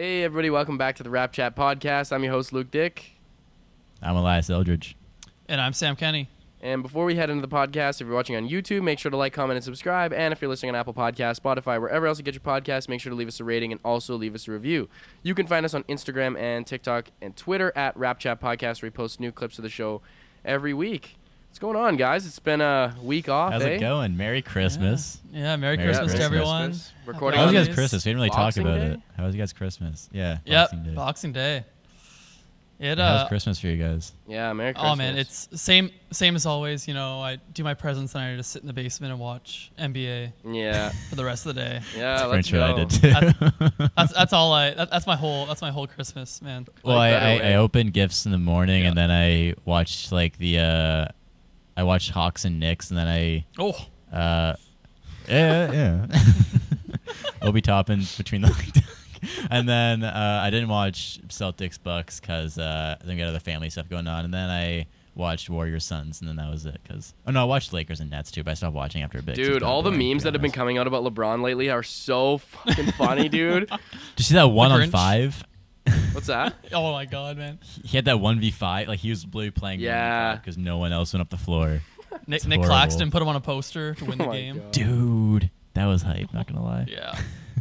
Hey, everybody, welcome back to the Rap Chat Podcast. I'm your host, Luke Dick. I'm Elias Eldridge. And I'm Sam Kenny. And before we head into the podcast, if you're watching on YouTube, make sure to like, comment, and subscribe. And if you're listening on Apple Podcasts, Spotify, wherever else you get your podcasts, make sure to leave us a rating and also leave us a review. You can find us on Instagram and TikTok and Twitter at Rap Chat Podcast, where we post new clips of the show every week. What's going on, guys? It's been a week off. How's eh? it going? Merry Christmas. Yeah, yeah Merry, Merry Christmas, to everyone. Christmas. Recording How was on you guys Christmas? We didn't really Boxing talk about Day? it. How was you guys Christmas? Yeah. Yep, Boxing Day. Boxing Day. It How was uh Christmas for you guys? Yeah, Merry Christmas. oh man, it's same same as always. You know, I do my presents and I just sit in the basement and watch NBA Yeah, for the rest of the day. yeah, Pretty let's sure go. I did too. That's that's all I. That, that's my whole. That's my whole Christmas, man. well, Like I, I. I opened gifts in the morning and then I watched like the uh, I watched Hawks and Knicks and then I Oh, uh, yeah yeah. Obi Toppin between the and then uh, I didn't watch Celtics Bucks because uh, I think I other family stuff going on and then I watched Warriors Suns and then that was it because oh no I watched Lakers and Nets too but I stopped watching after a bit. Dude, all the memes that have been coming out about LeBron lately are so fucking funny, dude. Did you see that one on five? What's that? oh my God, man. He had that one v five. Like he was literally playing Yeah. because no one else went up the floor. Nick, Nick. Claxton put him on a poster to win Oh the game. God. Dude, that was hype. Not gonna lie. Yeah.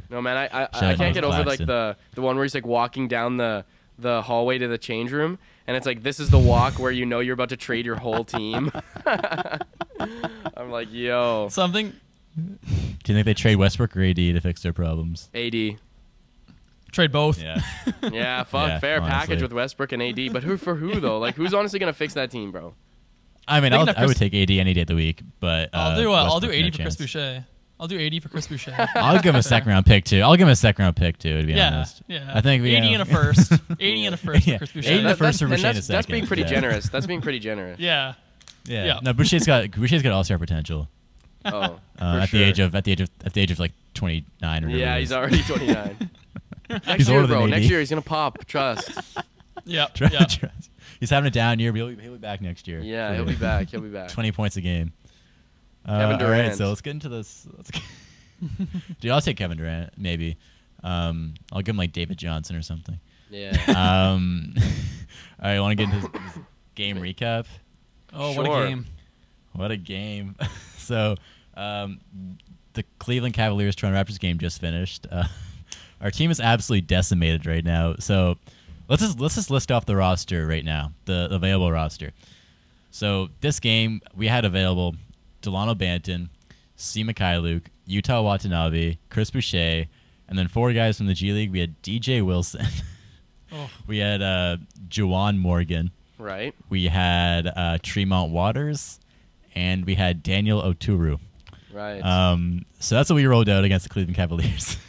No man, I I, Shout I can't get over like the the one where he's like walking down the the hallway to the change room, and it's like this is the walk where you know you're about to trade your whole team. I'm like, yo, Something. Do you think they trade Westbrook or AD to fix their problems? AD. Trade both. Yeah. Yeah, fuck, Yeah, fair honestly. package with Westbrook and AD, but who for who though? Like, who's honestly gonna fix that team, bro? I mean, I'll, of I would take AD any day of the week, but uh, I'll do. Uh, I'll do Westbrook, AD no for Chris chance. Boucher. I'll do AD for Chris Boucher. I'll give him a second round pick too. I'll give him a second round pick too. To be yeah, honest. yeah. I think we AD uh, and a first. AD and a first Yeah, for Chris AD Boucher. and a first that's, for and Boucher that's, that's being pretty yeah. generous. That's being pretty generous. Yeah. Yeah. Yeah. No, Boucher's got Boucher's got all star potential. Oh, Uh, for at sure. the age of at the age of at the age of like 29 or yeah, he's already 29. Next He's year, older bro. AD. Next year he's gonna pop. Trust. Yeah. Try- yeah. try- He's having a down year, but he'll, he'll be back next year. Yeah, he'll be back. He'll be back. 20 points a game. Uh, Kevin All right, Durant. so let's get into this. Let's get Dude, I'll take Kevin Durant, maybe. Um, I'll give him like David Johnson or something. Yeah. Um, all right, I want to get into his, his game recap? Oh, what a game. What a game! so, um, the Cleveland Cavaliers Toronto Raptors game just finished. Uh, our team is absolutely decimated right now. So, let's just let's just list off the roster right now, the available roster. So this game we had available Delano Banton, C. Luke, Yuta Watanabe, Chris Boucher, and then four guys from the G League. We had DJ Wilson. Oh, we had uh, Juwan Morgan. right. We had uh, Tremont Waters, and we had Daniel Oturu. Right. Um, so that's what we rolled out against the Cleveland Cavaliers,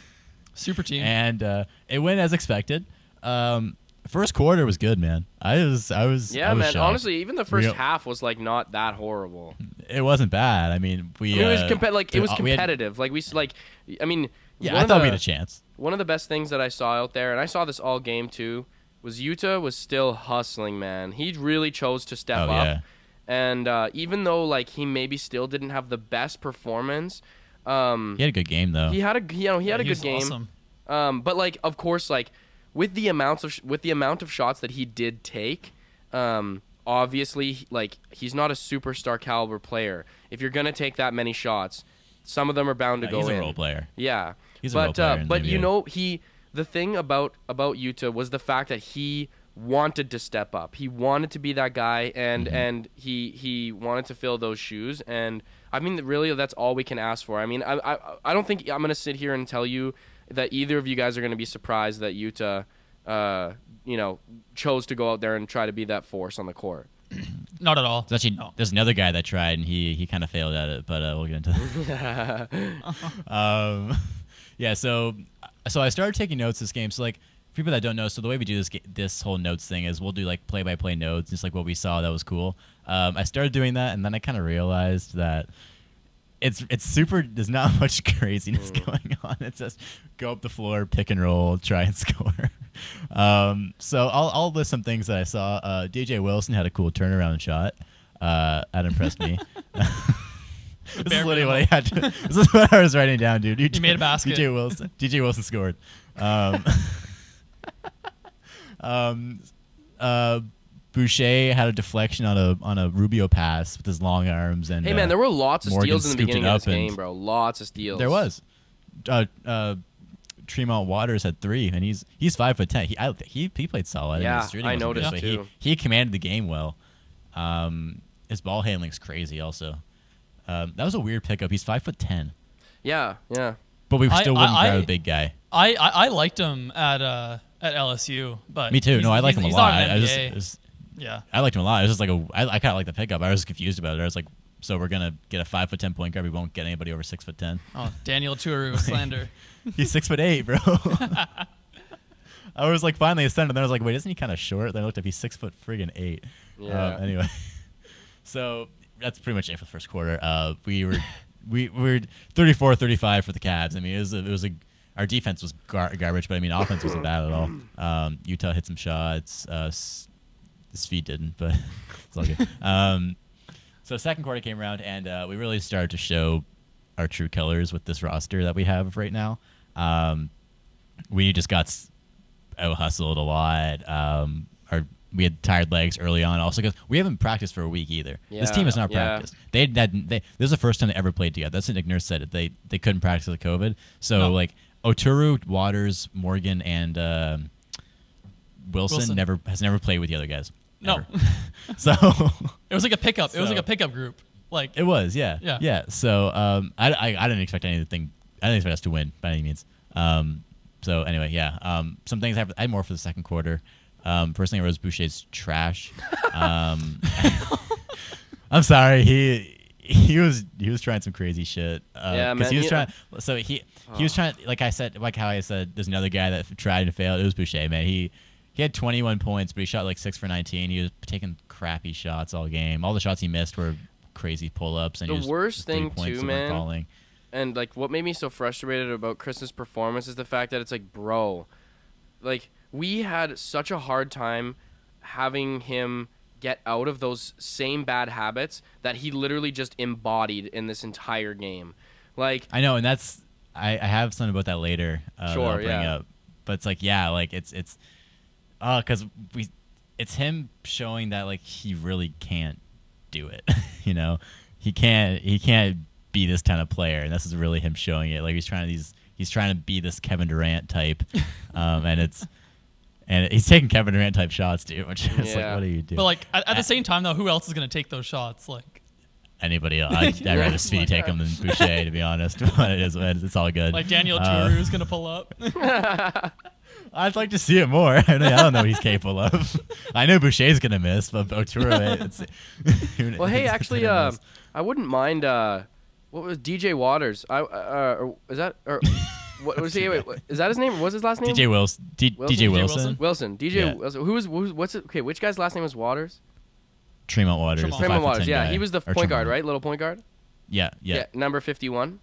super team. and uh, it went as expected. Um, first quarter was good, man. I was, I was, yeah, I was man. shocked. Honestly, even the first Real- half was like not that horrible. it wasn't bad. I mean, we. I mean, it was uh, like it was uh, we had- competitive. like we s- like, I mean, yeah, one I of thought the, we had a chance. One of the best things that I saw out there, and I saw this all game too, was Yuta was still hustling. Man, he really chose to step Oh, up. yeah. And uh, even though like he maybe still didn't have the best performance, um, He had a good game though. he had a you know he had a He good was game. Awesome. Um, but like, of course, like with the amounts of sh- with the amount of shots that he did take, um, obviously, like he's not a superstar caliber player. If you're gonna take that many shots, some of them are bound to Uh, go he's a in. role player. Yeah, He's a but role player uh, in the but you NBA. know he the thing about about Yuta was the fact that he wanted to step up. He wanted to be that guy, and Mm-hmm. and he he wanted to fill those shoes. And I mean, really, that's all we can ask for. I mean, I I, I don't think I'm gonna sit here and tell you that either of you guys are gonna be surprised that Yuta, uh, you know, chose to go out there and try to be that force on the court. Not at all. There's actually No. there's another guy that tried and he he kind of failed at it, but uh, we'll get into that. um, yeah, so so I started taking notes this game. So like for people that don't know, so the way we do this this whole notes thing is we'll do like play by play notes, just like what we saw that was cool. Um, I started doing that, and then I kind of realized that it's it's super. There's not much craziness going on. It's just go up the floor, pick and roll, try and score. um, so I'll I'll list some things that I saw. Uh, DJ Wilson had a cool turnaround shot. Uh, that impressed me. this is literally what I had. To, this is what I was writing down, dude. DJ, made a basket. DJ Wilson. DJ Wilson scored. Um, Um, uh, Boucher had a deflection on a on a Rubio pass with his long arms, and Hey uh, man, there were lots of Morgan steals in the beginning of up this game, bro. Lots of steals. There was. Uh, uh, Tremont Waters had three, and he's he's five foot ten. He I, he he played solid. Yeah, his I wasn't good, noticed too. He he commanded the game well. Um, his ball handling's crazy. Also, um, that was a weird pickup. He's five foot ten, Yeah, yeah. but we still I- wouldn't grab I- a big guy. I, I, I liked him at uh at LSU, but Me too. No, I like him a lot. I, I just, was- yeah. I liked him a lot. It was just like a I, I kind of like the pickup. I was confused about it. I was like, so we're gonna get a five foot ten point guard. We won't get anybody over six foot ten. Oh, Daniel Turu slander. He's six foot eight, bro. I was like finally ascended. Then I was like, wait, isn't he kind of short? Then I looked up, he's six foot friggin' eight. Yeah. Um, anyway, so that's pretty much it for the first quarter. Uh, we were we, we were 34-35 for the Cavs. I mean, it was a, it was a our defense was gar- garbage, but I mean, offense wasn't bad at all. Um, Yuta hit some shots. Uh, S- Svi didn't, but it's all good. Um, so second quarter came around, and uh, we really started to show our true colors with this roster that we have right now. Um, we just got out hustled a lot. Um, our we had tired legs early on, also because we haven't practiced for a week either. this team has not yeah. practiced. They had they this is the first time they ever played together. That's what Nick Nurse said. It. They they couldn't practice with COVID. So No. like Oturu, Waters, Morgan, and um Wilson, Wilson. never has never played with the other guys. No. so It was like a pickup. It was like a pickup group. Like It was, yeah, Yeah. yeah. So um, I, I, I didn't expect anything. I didn't expect us to win by any means. Um, so anyway, yeah. Um, some things I have, I had more for the second quarter. Um, first thing I wrote was Boucher's trash. Um, I'm sorry. He he was he was trying some crazy shit. Uh, Yeah, man, He was trying. So he he was trying. Like I said, like how I said, there's another guy that tried and failed. It was Boucher, man. He he had 21 points, but he shot like six for 19. He was taking crappy shots all game. All the shots he missed were crazy pull ups. And The worst thing too, man, Falling. And like what made me so frustrated about Chris's performance is the fact that it's like, bro, like we had such a hard time having him get out of those same bad habits that he literally just embodied in this entire game. Like I know, and that's I, I have something about that later. Uh, Sure, bring yeah. up. But it's like yeah, like it's it's uh because we it's him showing that like he really can't do it. you know, he can't he can't be this kind of player, and this is really him showing it. Like he's trying to he's he's trying to be this Kevin Durant type, um, and it's and he's taking Kevin Durant type shots, dude. Which is like, what are you doing? but like at, at the same time though, who else is gonna take those shots? Like anybody else, I'd, I'd rather Speedy take him than Boucher, to be honest. But it is, it's all good. like Daniel Uh, Turu is gonna pull up. I'd like to see it more. I don't, I don't know what he's capable of. I know Boucher's gonna miss, but Oturu, it's. Well, hey, actually, uh. I wouldn't mind. Uh, what was DJ Waters? I uh, or is that or what was he? Wait, what- is that his name? What's his last name? DJ Wilson, D- Wilson? DJ DJ Wilson, Wilson? Wilson. DJ. Yeah. Wilson. Who was? Who's? What's it? Okay, which guy's last name was Waters? Tremont Waters, Tremont. Tremont Waters. Yeah, guy. he was the Or point guard, right? Little point guard. Yeah, yeah, Number fifty-one.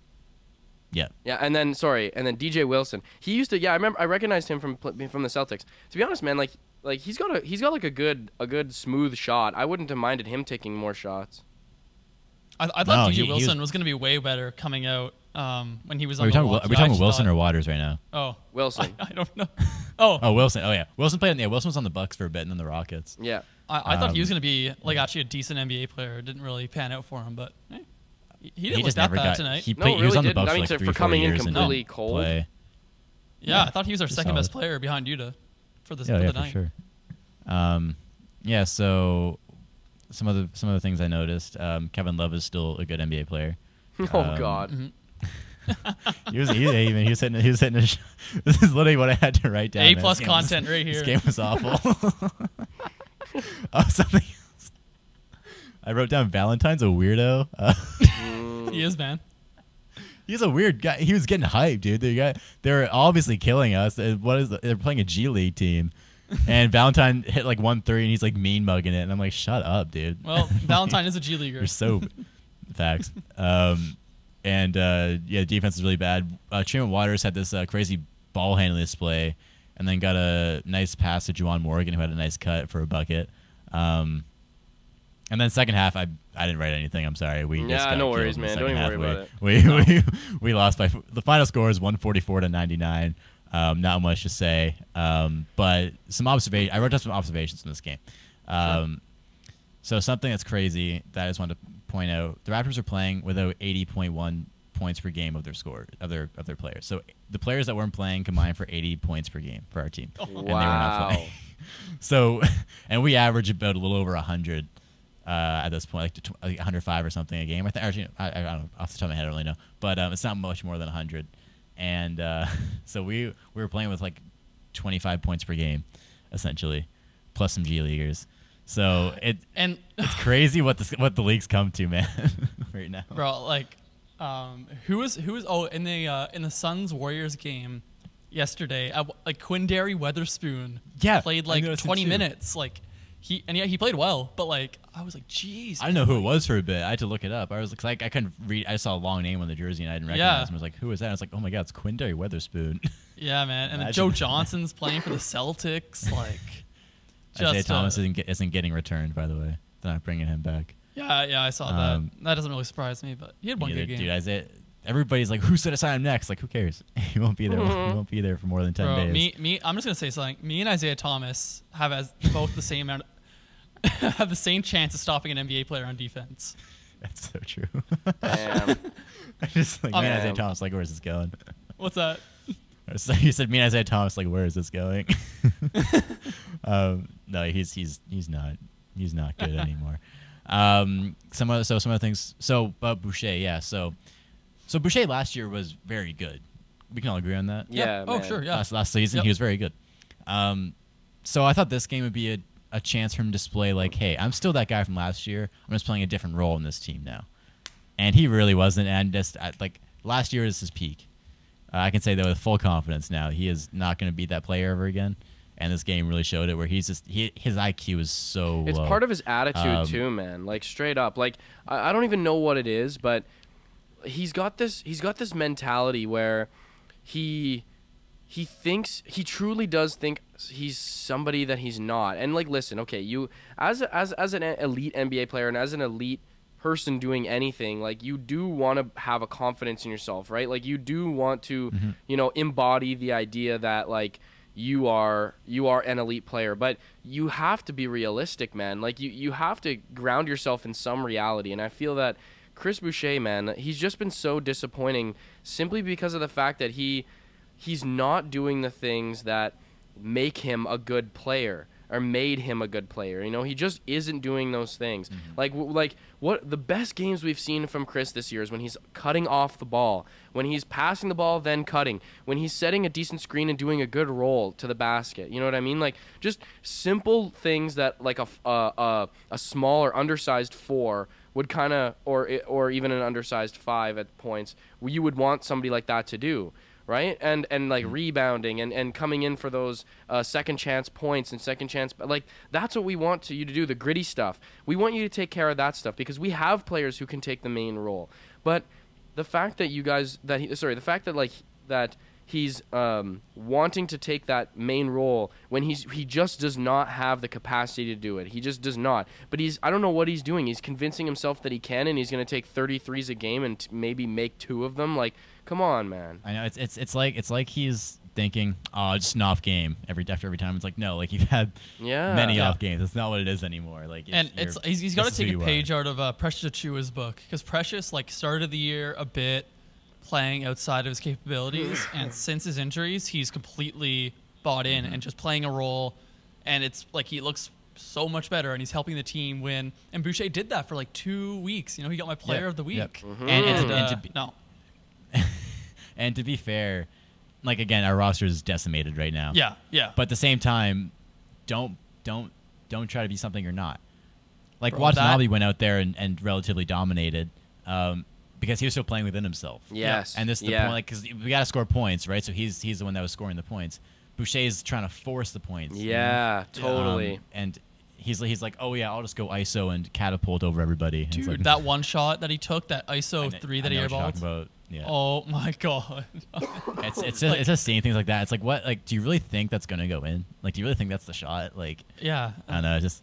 yeah. Yeah, and then sorry, and then DJ Wilson. He used to. Yeah, I remember. I recognized him from from the Celtics. To be honest, man, like like he's got a he's got like a good a good smooth shot. I wouldn't have minded him taking more shots. I, I thought No, DJ he- he was- Wilson was, gonna be way better coming out um, when he was Are on we the talking? Milwaukee Are we talking Wilson Thought- or Waters right now? Oh, Wilson. I, I don't know. Oh, Oh, Wilson. Oh yeah, Wilson played. Yeah, Wilson was on the Bucks for a bit and then the Rockets. Yeah. I, I thought he was Um, gonna be like actually a decent NBA player. It didn't really pan out for him, but eh, he, he didn't look just that never bad got. tonight. He, No, played, he was really on the didn't. Bucks I for mean, like three, for coming in years and completely didn't cold. Play. yeah, yeah, I thought he was our he's second best player behind Yuta for this Yeah, for yeah, the for sure. Um, yeah. So some of the some of the things I noticed. Um, Kevin Love is still a good NBA player. Oh Um, God. Mhm. He was he, even he was hitting he was hitting. A sh- this is literally what I had to write down. A plus This game was- content right here. This game was awful. oh, something. Else. I wrote down Valentine's a weirdo. Uh, Mm. He is man. he's a weird guy. He was getting hyped, dude. They got they're obviously killing us. Uh, What is the, they're playing a G League team, and Valentine hit like one three, and he's like mean mugging it, and I'm like, shut up, dude. Well, Valentine is a G leaguer. You're so facts. Um, and uh, yeah, defense is really bad. Uh, Tremont Waters had this uh, crazy ball handling display, and then got a nice pass to Juwan Morgan, who had a nice cut for a bucket. Um, and then second half, I I didn't write anything. I'm sorry. We just Yeah, got no worries, man. Don't second even worry half. about we, We, we we lost by f- the final score is 144 to 99. Um, not much to say, um, but some observation. I wrote down some observations from this game. Um, So something that's crazy that I just wanted to point out: the Raptors are playing without 80.1 points per game of their score of their of their players. So the players that weren't playing combined for 80 points per game for our team, and they were not Wow. playing. So, and we average about a little over 100 uh, at this point, like, like 105 or something a game. I think actually, I, I don't know off the top of my head, I don't really know, but um, it's not much more than 100. And uh, so we we were playing with like 25 points per game, essentially, plus some G leaguers. So it And it's crazy what this what the league's come to, man, right now. bro, like, um, who was who was oh in the uh, in the Suns Warriors game yesterday? Uh, like Quinndary Weatherspoon, Yeah, played like 20 minutes, like. He, and yeah, he played well, but like I was like, jeez. I didn't know who it was for a bit. I had to look it up. I was like, I couldn't read. I saw a long name on the jersey and I didn't recognize Yeah. him. I was like, who is that? I was like, oh my god, it's Quinndary Weatherspoon. Yeah, man. And then. Joe Johnson's playing for the Celtics. Like, Isaiah just Thomas uh, isn't, get, isn't getting returned, by the way. They're not bringing him back. yeah, yeah, I saw Um, that. That doesn't really surprise me, but he had one good game. Dude, Isaiah. Everybody's like, who's gonna sign him next? Like, who cares? he won't be there. he won't be there for more than ten Bro, days. me, me, I'm just gonna say something. Me and Isaiah Thomas have as both the same amount, have the same chance of stopping an NBA player on defense. That's so true. Damn. I just like Oh, me and man. Isaiah Thomas. Like, where's this going? What's that? So you said me and Isaiah Thomas. Like, where is this going? um, no, he's he's he's not he's not good anymore. Um, some other so some other things. So uh, Boucher, yeah. So so Boucher last year was very good. We can all agree on that. Yeah. Oh, sure. Yeah. last last season. Yep. He was very good. Um, so I thought this game would be a, a chance for him to display like, hey, I'm still that guy from last year. I'm just playing a different role in this team now, and he really wasn't. And just at, like last year is his peak. Uh, I can say that with full confidence now. He is not going to be that player ever again. And this game really showed it, where he's just he, his IQ is so It's low. part of his attitude Um, too, man. Like straight up. Like I, I don't even know what it is, but he's got this he's got this mentality where he he thinks he truly does think he's somebody that he's not. And like listen, okay, you as a, as as an elite NBA player and as an elite person doing anything, like you do want to have a confidence in yourself, right? Like you do want to, mm-hmm. you know, embody the idea that like you are you are an elite player but you have to be realistic man like you you have to ground yourself in some reality and i feel that chris boucher man he's just been so disappointing simply because of the fact that he he's not doing the things that make him a good player or made him a good player. You know, he just isn't doing those things. Mm-hmm. Like w- like what the best games we've seen from Chris this year is when he's cutting off the ball, when he's passing the ball then cutting, when he's setting a decent screen and doing a good roll to the basket. You know what I mean? Like just simple things that like a a a small or undersized 4 would kind of or or even an undersized 5 at points, you would want somebody like that to do right? And and like rebounding and, and coming in for those uh, second chance points and second chance, but like that's what we want to you to do the gritty stuff. We want you to take care of that stuff because we have players who can take the main role. But the fact that you guys that he, sorry, the fact that like that he's um, wanting to take that main role when he's he just does not have the capacity to do it. He just does not. But he's I don't know what he's doing. He's convincing himself that he can and he's going to take 33s a game and t- maybe make two of them. Like, come on, man. I know it's it's it's like it's like he's thinking, oh, just an off game every after every time. It's like no, like you've had Yeah. many Yeah. off games. That's not what it is anymore. Like and it's he's, he's got to this is who take a you are. page out of uh, Precious Achiuwa's book because Precious like started the year a bit playing outside of his capabilities, and since his injuries, he's completely bought in Mm-hmm. and just playing a role, and it's like he looks so much better, and he's helping the team win. And Boucher did that for like two weeks. You know, he got my Player Yeah, of the Week. yep. Mhm. And, and, And, to, and, to uh, be, no, and to be fair, like again, our roster is decimated right now. yeah, yeah, But at the same time, don't don't don't try to be something you're not. Like Bro, Watanabe that- went out there and, and relatively dominated, um, because he was still playing within himself. Yes. And this is the yeah. point, like, because we got to score points, right? So he's he's the one that was scoring the points. Boucher's trying to force the points. you know? Yeah, totally. Um, and he's he's like, oh yeah, I'll just go ISO and catapult over everybody. And dude, like, that one shot that he took, that ISO kn- three I that he know what you're airballed. Yeah. Oh my god. It's it's just, it's just seeing things like that. It's like what like do you really think that's gonna go in? Like do you really think that's the shot? Like yeah. I don't know, it's just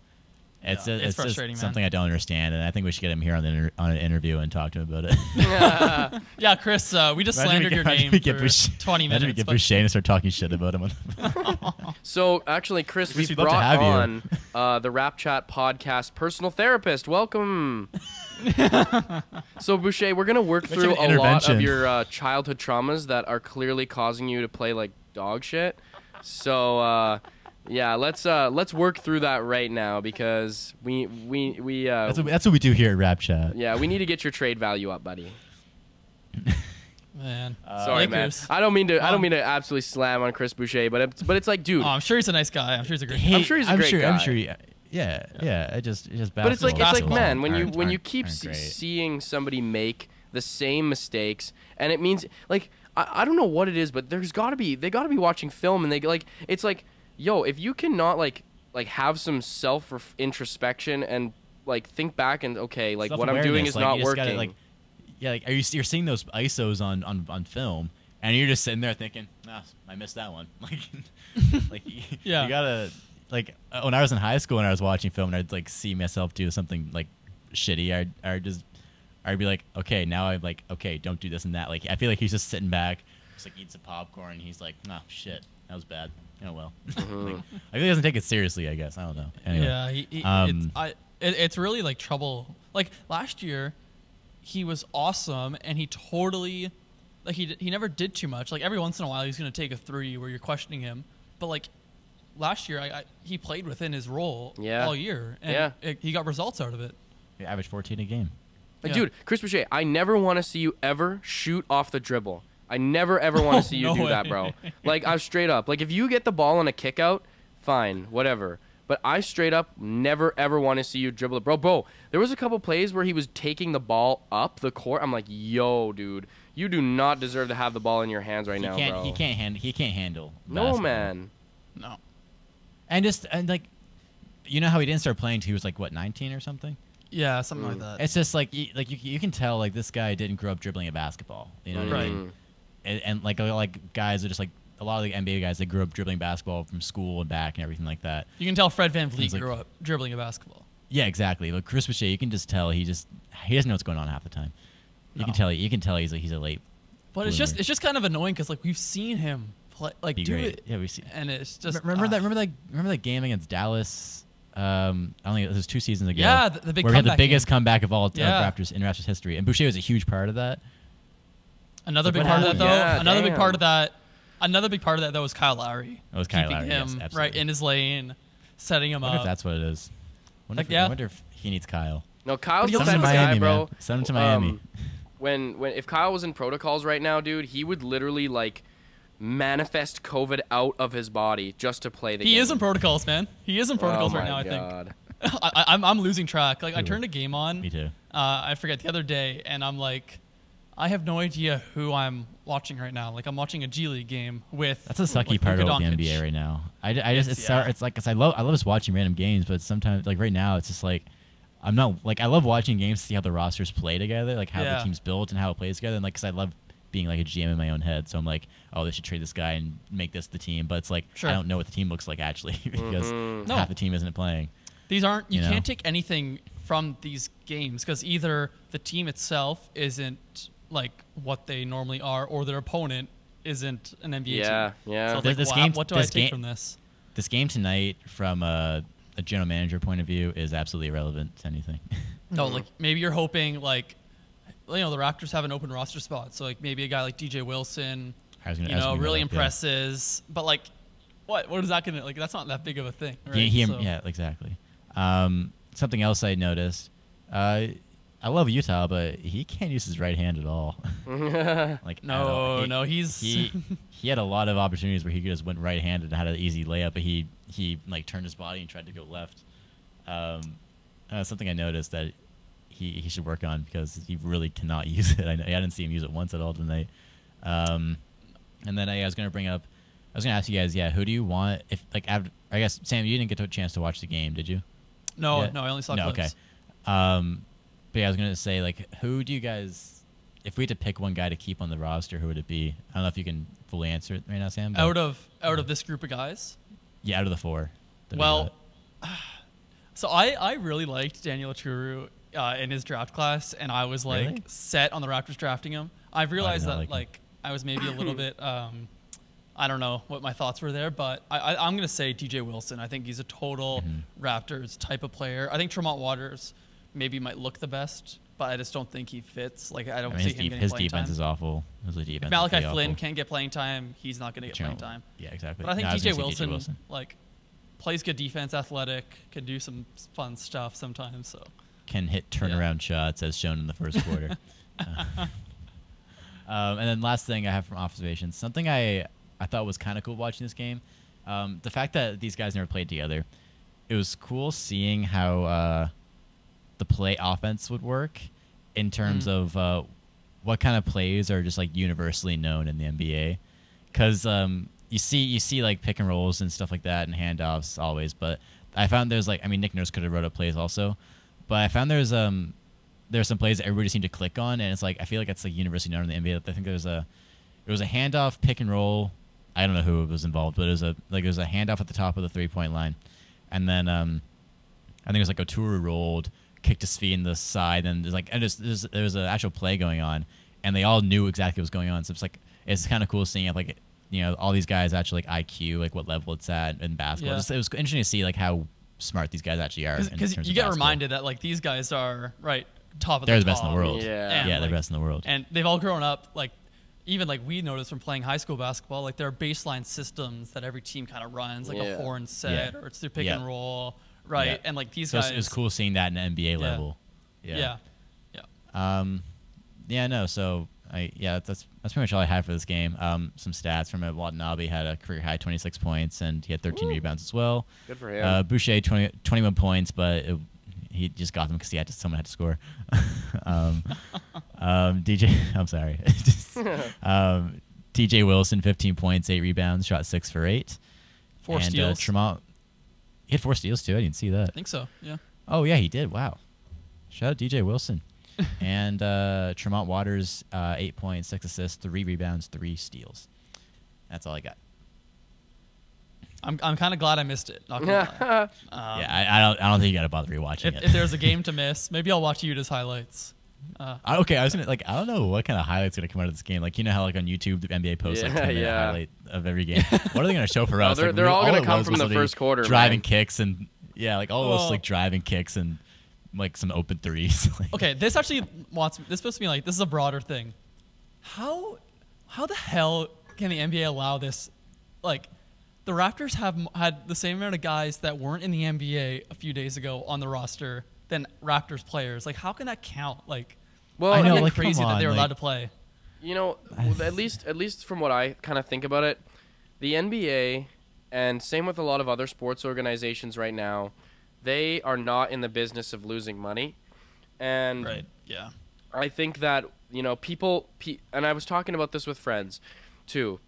It's Yeah, a, it's it's, just frustrating, man. something I don't understand, and I think we should get him here on the inter- on an interview and talk to him about it. Yeah, yeah, Chris, uh, we just Imagine we slandered get- your name we get for Bush- 20 Imagine we minutes. get but- Boucher and start talking shit about him. So actually, Chris, we Chris, we'd love to brought have on uh, the Rap Chat podcast personal therapist. Welcome. so Boucher, we're gonna work Much through a lot of your uh, childhood traumas that are clearly causing you to play like dog shit. So uh, yeah, let's uh, let's work through that right now because we we we uh, that's, what, that's what we do here at Rap Chat. yeah we need to get your trade value up, buddy. Man. Sorry, Lakers. man. I don't mean to. I don't Um, mean to absolutely slam on Chris Boucher, but it's but it's like, dude. Oh, I'm sure he's a nice guy. I'm sure he's a great Hey, I'm sure he's a I'm great sure, guy. I'm sure. He, yeah, yeah. I just, it's just but it's like it's like basketball man when you aren't- when you aren't- keep aren't see- seeing somebody make the same mistakes and it means like I, I don't know what it is but there's got to be they got to be watching film and they like it's like yo if you cannot like like have some self introspection and like think back and okay like what I'm doing is like, not you just gotta, working like, yeah, like are you you're seeing those ISOs on, on, on film, and you're just sitting there thinking, "Nah, I missed that one." Like, like you, Yeah. you gotta like uh, when I was in high school and I was watching film and I'd like see myself do something like shitty, I'd, I'd just I'd be like, okay, now I'm like, okay, don't do this and that. Like I feel like he's just sitting back, just like eats a popcorn. And he's like, nah, shit, that was bad. Oh well. Mm-hmm. like, I think he doesn't take it seriously. I guess I don't know. Anyway. Yeah, he, he, it's, Um, I, it, it's really like trouble. Like last year, he was awesome, and he totally, like he he never did too much. Like every once in a while, he's gonna take a three where you're questioning him, but like last year, I, I he played within his role Yeah. all year, and Yeah. it, he got results out of it. He averaged 14 a game. yeah. dude Chris Boucher I never want to see you ever shoot off the dribble I never ever want Oh, to see you no do that bro like I'm straight up like if you get the ball on a kick out fine whatever but I straight up never ever want to see you dribble it bro bro there was a couple plays where he was taking the ball up the court I'm like yo dude you do not deserve to have the ball in your hands right he now can't. bro He can't handle. He can't handle. no basketball. man No. And just and like, you know how he didn't start playing till he was like what 19 or something. Yeah, something Mm. like that. It's just like you, like you, you can tell like this guy didn't grow up dribbling a basketball. You know what I mean? Right. Mean? And, and like like guys are just like a lot of the NBA guys they grew up dribbling basketball from school and back and everything like that. you can tell Fred VanVleet He's like- grew up dribbling a basketball. Yeah, exactly. But Chris Boucher, you can just tell he just he doesn't know what's going on half the time. You can tell you can tell he's like he's a late. But it's just it's just kind of annoying because like we've seen him play like Be do great. it, Yeah, we see. and it's just remember ah. that? Remember that? Remember that game against Dallas? Um, I don't think it was two seasons ago. Yeah, the- the big where we had the comeback biggest game. comeback of all uh, Yeah. Raptors in Raptors history, and Boucher was a huge part of that. Another big part of that though. Yeah, another big part of that. Another big part of that though was Kyle Lowry. It was Kyle keeping Lowry, yes, him right in his lane, setting him I wonder up. if that's what it is. Wonder Like, if, yeah. I wonder if he needs Kyle. no Kyle's the Send type him of to guy Miami, bro man. Send him to Miami. um, when when if Kyle was in protocols right now, dude, he would literally like manifest COVID out of his body just to play the he game. He is in protocols, man. He is in protocols oh right my now. I think. God. I, I, I'm I'm losing track. Like I turned a game on. Me too. Uh, I forget the other day, and I'm like, I have no idea who I'm watching right now. Like I'm watching a G League game with. That's a sucky like, part of the Doncic. NBA right now. I, I just It's- it's, it's, yeah. it's like 'cause I love I love just watching random games, but sometimes like right now it's just like I'm not like I love watching games to see how the rosters play together, like how Yeah. the team's built and how it plays together, and like because I love being like a GM in my own head. So I'm like, oh, they should trade this guy and make this the team, but it's like Sure. I don't know what the team looks like actually because Mhm. No. half the team isn't playing. These aren't. You, You know? can't take anything from these games because either the team itself isn't like what they normally are, or their opponent isn't an NBA Yeah, team. yeah. So it's This- like, this wow, game- what do this I take game- from this? This game tonight, from a, a general manager point of view, is absolutely irrelevant to anything. No, like maybe you're hoping like, you know, the Raptors have an open roster spot, so like maybe a guy like DJ Wilson, I gonna- you know, gonna really up, yeah. impresses. But like, what what is that gonna like? That's not that big of a thing, right? He, he, So- yeah, exactly. Um, something else I noticed. Uh, I love Yuta, but he can't use his right hand at all. like at all. No, He- no, he's he he had a lot of opportunities where he just went right handed and had an easy layup, but he he like turned his body and tried to go left. Um, uh, something I noticed that he he should work on because he really cannot use it. I, I didn't see him use it once at all tonight. Um, and then I, was gonna bring up. I was gonna ask you guys, yeah, who do you want? If like, I guess Sam, you didn't get a chance to watch the game, did you? no, Yeah. no, I only saw no, clips. okay. Um, but yeah, I was gonna say like, who do you guys? If we had to pick one guy to keep on the roster, who would it be? I don't know if you can fully answer it right now, Sam. but- Out of out of this group of guys, yeah, out of the four. that we well, got. So I, I really liked Daniel Churu uh, in his draft class, and I was like Really? set on the Raptors drafting him. I've realized not that like him. like I was maybe a little bit um, I don't know what my thoughts were there, but I, I, I'm gonna say DJ Wilson. I think he's a total Mm-hmm. Raptors type of player. I think Tremont Waters maybe might look the best, but I just don't think he fits. Like I don't I mean, see his, him deep, getting his playing defense time. is awful. His defense if Malachi Flynn awful. can't get playing time, he's not gonna get playing time. Yeah, exactly. But I think No, DJ, say Wilson, Wilson. like plays good defense, athletic, can do some fun stuff sometimes. So can hit turnaround shots as shown in the first quarter. Uh, um, and then last thing I have from observations, something I I thought was kind of cool watching this game, um, the fact that these guys never played together. It was cool seeing how uh, the play offense would work in terms Mm. of uh, what kind of plays are just like universally known in the NBA. Because um, you see you see like pick and rolls and stuff like that and handoffs always, but I found there's like I mean Nick Nurse could have wrote up plays also, but I found there's um there's some plays that everybody seemed to click on, and it's like I feel like it's like universally known in the NBA. I think there's a it was a handoff pick and roll. I don't know who was involved, but it was a like it was a handoff at the top of the three point line, and then um I think it was like Oturu rolled, kicked his feet in the side, and there's like and just there's, there was an actual play going on, and they all knew exactly what was going on. So it's like it's kind of cool seeing it like you know all these guys actually like IQ like what level it's at in basketball. Yeah. Just, it was interesting to see like how smart these guys actually are. because you of get basketball. reminded that like these guys are right top of They're the the best in the world. Yeah. And, yeah, they're like, best in the world. and they've all grown up like even like we noticed from playing high school basketball like there are baseline systems that every team kind of runs like Yeah. a horn set Yeah. or it's their pick Yeah. and roll right Yeah. and like these so guys it's, it was cool seeing that in the NBA Yeah. level. yeah yeah, Um, yeah, no. So I yeah, that's that's pretty much all I had for this game. Um, some stats from it. Watanabe had a career high 26 points and he had 13 rebounds as well. Good for him. Uh, Boucher 20, 21 points, but it, he just got them because he had to someone had to score. um, um, DJ, I'm sorry. Just, um, TJ Wilson 15 points, eight rebounds, shot six for eight. four and, steals Uh, Tremont, he had four steals too. I didn't see that. i think so yeah Oh yeah, he did. Wow. Shout out DJ Wilson. and uh, Tremont Waters, uh, eight points, six assists, three rebounds, three steals. That's all I got. i'm, I'm kind of glad i missed it not gonna lie. Um, yeah, I, I don't. I don't think you got to bother rewatching if, it. if there's a game to miss maybe i'll watch Yuta's highlights uh, I- okay, I was gonna like. I don't know what kind of highlights gonna come out of this game. Like you know how like on YouTube the NBA posts like 10 minute yeah. highlight of every game. what are they gonna show for No, us? they're- Like, they're we- all gonna it come from the first quarter, driving man. kicks and yeah, like all of us Oh. like driving kicks and like some open threes. Like, okay this actually wants this supposed to be like this is a broader thing how how the hell can the nba allow this like the raptors have had the same amount of guys that weren't in the nba a few days ago on the roster than raptors players like how can that count like well, I know, like, crazy come that they on, were like- allowed to play you know, at least at least from what I kind of think about it, the NBA and same with a lot of other sports organizations right now, they are not in the business of losing money, and right, yeah I think that you know people, pe- and I was talking about this with friends, too.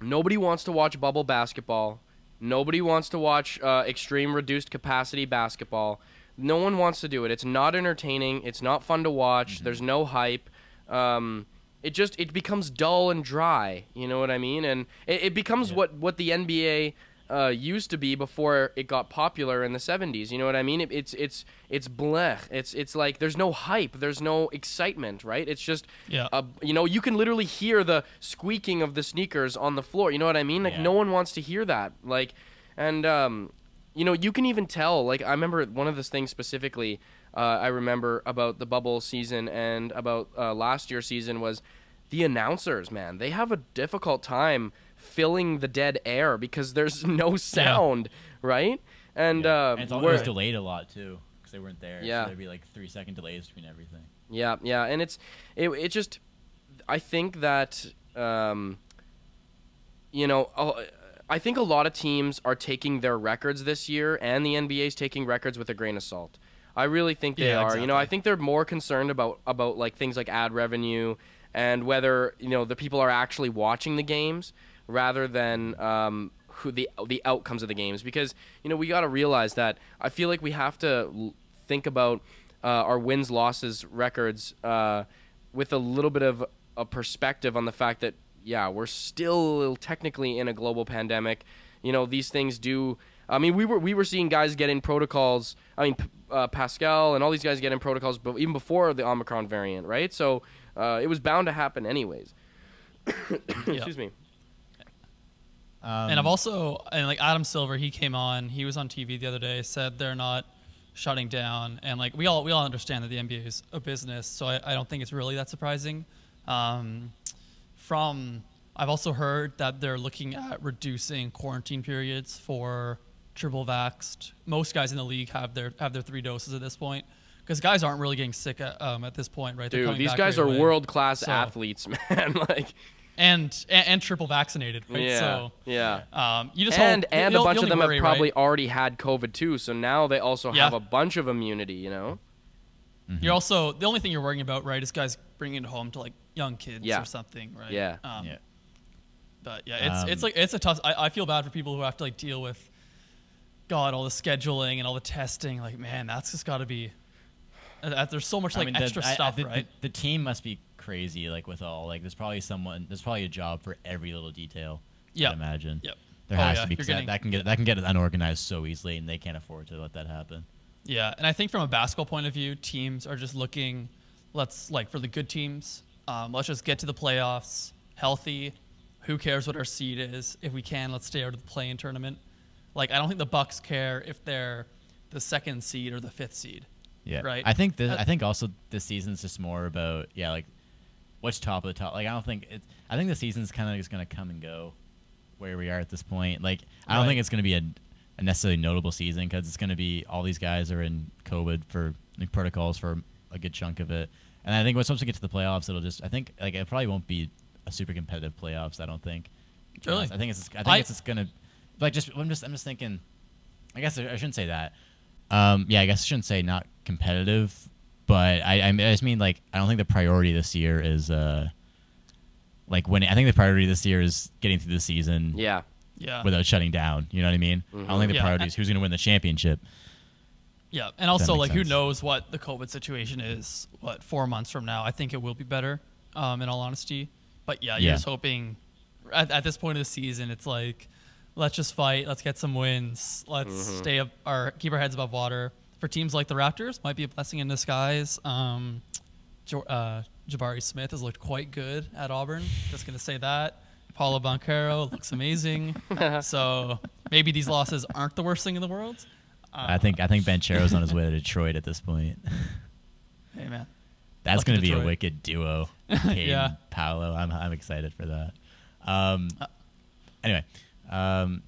Nobody wants to watch bubble basketball. Nobody wants to watch uh, extreme reduced capacity basketball. No one wants to do it. It's not entertaining. It's not fun to watch. There's no hype. Um, it just it becomes dull and dry. You know what I mean? And it, it becomes what what the NBA uh, used to be before it got popular in the 70s. You know what I mean? It, it's it's it's blech. It's it's like there's no hype. There's no excitement, right? It's just Yeah. you know, you can literally hear the squeaking of the sneakers on the floor. You know what I mean? Like Yeah. no one wants to hear that. Like and um you know, you can even tell like I remember one of the things specifically uh, I remember about the bubble season and about uh, last year's season was the announcers, man. They have a difficult time filling the dead air because there's no sound, right? And Yeah. uh and it's was delayed a lot too because they weren't there. Yeah. so there'd be like three second delays between everything. Yeah, yeah, and it's it, it just I think that um you know, I think a lot of teams are taking their records this year and the NBA is taking records with a grain of salt. I really think they Yeah, are. You know, I think they're more concerned about about like things like ad revenue and whether, you know, the people are actually watching the games rather than um who the the outcomes of the games because, you know, we got to realize that I feel like we have to think about uh, our wins losses records uh, with a little bit of a perspective on the fact that yeah we're still technically in a global pandemic you know these things do I mean, we were we were seeing guys get in protocols. I mean, P- uh, Pascal and all these guys get in protocols, but even before the Omicron variant, right? So uh, it was bound to happen anyways. Excuse me. Um, and I've also and like Adam Silver, he came on. He was on TV the other day. Said they're not shutting down, and like we all we all understand that the NBA is a business, so I, I don't think it's really that surprising. Um, from I've also heard that they're looking at reducing quarantine periods for triple vaxxed. Most guys in the league have their have their three doses at this point because guys aren't really getting sick at, um, at this point, right? Dude, these guys right are world class So- athletes, man. like, and, and and triple vaccinated, right? yeah, So yeah. um, you just And hope, and a bunch of them worry, have right? probably already had COVID too, so now they also Yeah. have a bunch of immunity. You know. You're also the only thing you're worrying about, right, is guys bringing it home to like young kids Yeah. or something, right? Yeah. Um, yeah. But yeah, it's it's Um, like it's a tough. I, I feel bad for people who have to like deal with, God, all the scheduling and all the testing. Like, man, that's just got to be. uh, There's so much I like mean, extra I- I- stuff, the, the- right? The, team must be crazy, like with all like. There's probably someone. There's probably a job for every little detail. Yeah. I'd imagine. Yep. There Oh, has yeah, to be you're 'cause that, that can get that can get unorganized so easily, and they can't afford to let that happen. Yeah, and I think from a basketball point of view, teams are just looking. Let's like for the good teams. Um, let's just get to the playoffs healthy. Who cares what our seed is? If we can, let's stay out of the play-in tournament. Like I don't think the Bucks care if they're the second seed or the fifth seed. Yeah. Right. I think this. Uh, I think also this season's just more about yeah, like what's top of the top. Like I don't think it's. I think the season's kind of just gonna come and go, where we are at this point. Like I don't Right. think it's gonna be a, a necessarily notable season because it's gonna be all these guys are in COVID for like, protocols for a good chunk of it. And I think once we get to the playoffs, it'll just. I think like it probably won't be a super competitive playoffs. I don't think. Really? I think it's. I think I- it's just gonna. Like just I'm just I'm just thinking. I guess I, I shouldn't say that. Um, yeah, I guess I shouldn't say not competitive, but I, I, I just mean like I don't think the priority this year is uh, like winning. I think the priority this year is getting through the season Yeah. Yeah. without shutting down. You know what I mean? I don't think the Yeah. priority is who's going to win the championship. Yeah, and also make like who knows what the COVID situation is? What four months from now? I think it will be better. Um, in all honesty, but yeah, you're Yeah. just hoping. At, at this point of the season, it's like, let's just fight. Let's get some wins. Let's stay up or keep our heads above water. For teams like the Raptors, might be a blessing in disguise. Um, Jo- uh, Jabari Smith has looked quite good at Auburn. Just gonna say that. Paolo Banchero looks amazing. so maybe these losses aren't the worst thing in the world. Uh, I think I think Banchero's on his way to Detroit at this point. Hey man. That's Lucky going to be a wicked duo. Cade Yeah. Paolo. I'm I'm excited for that. Um, Uh, anyway, um,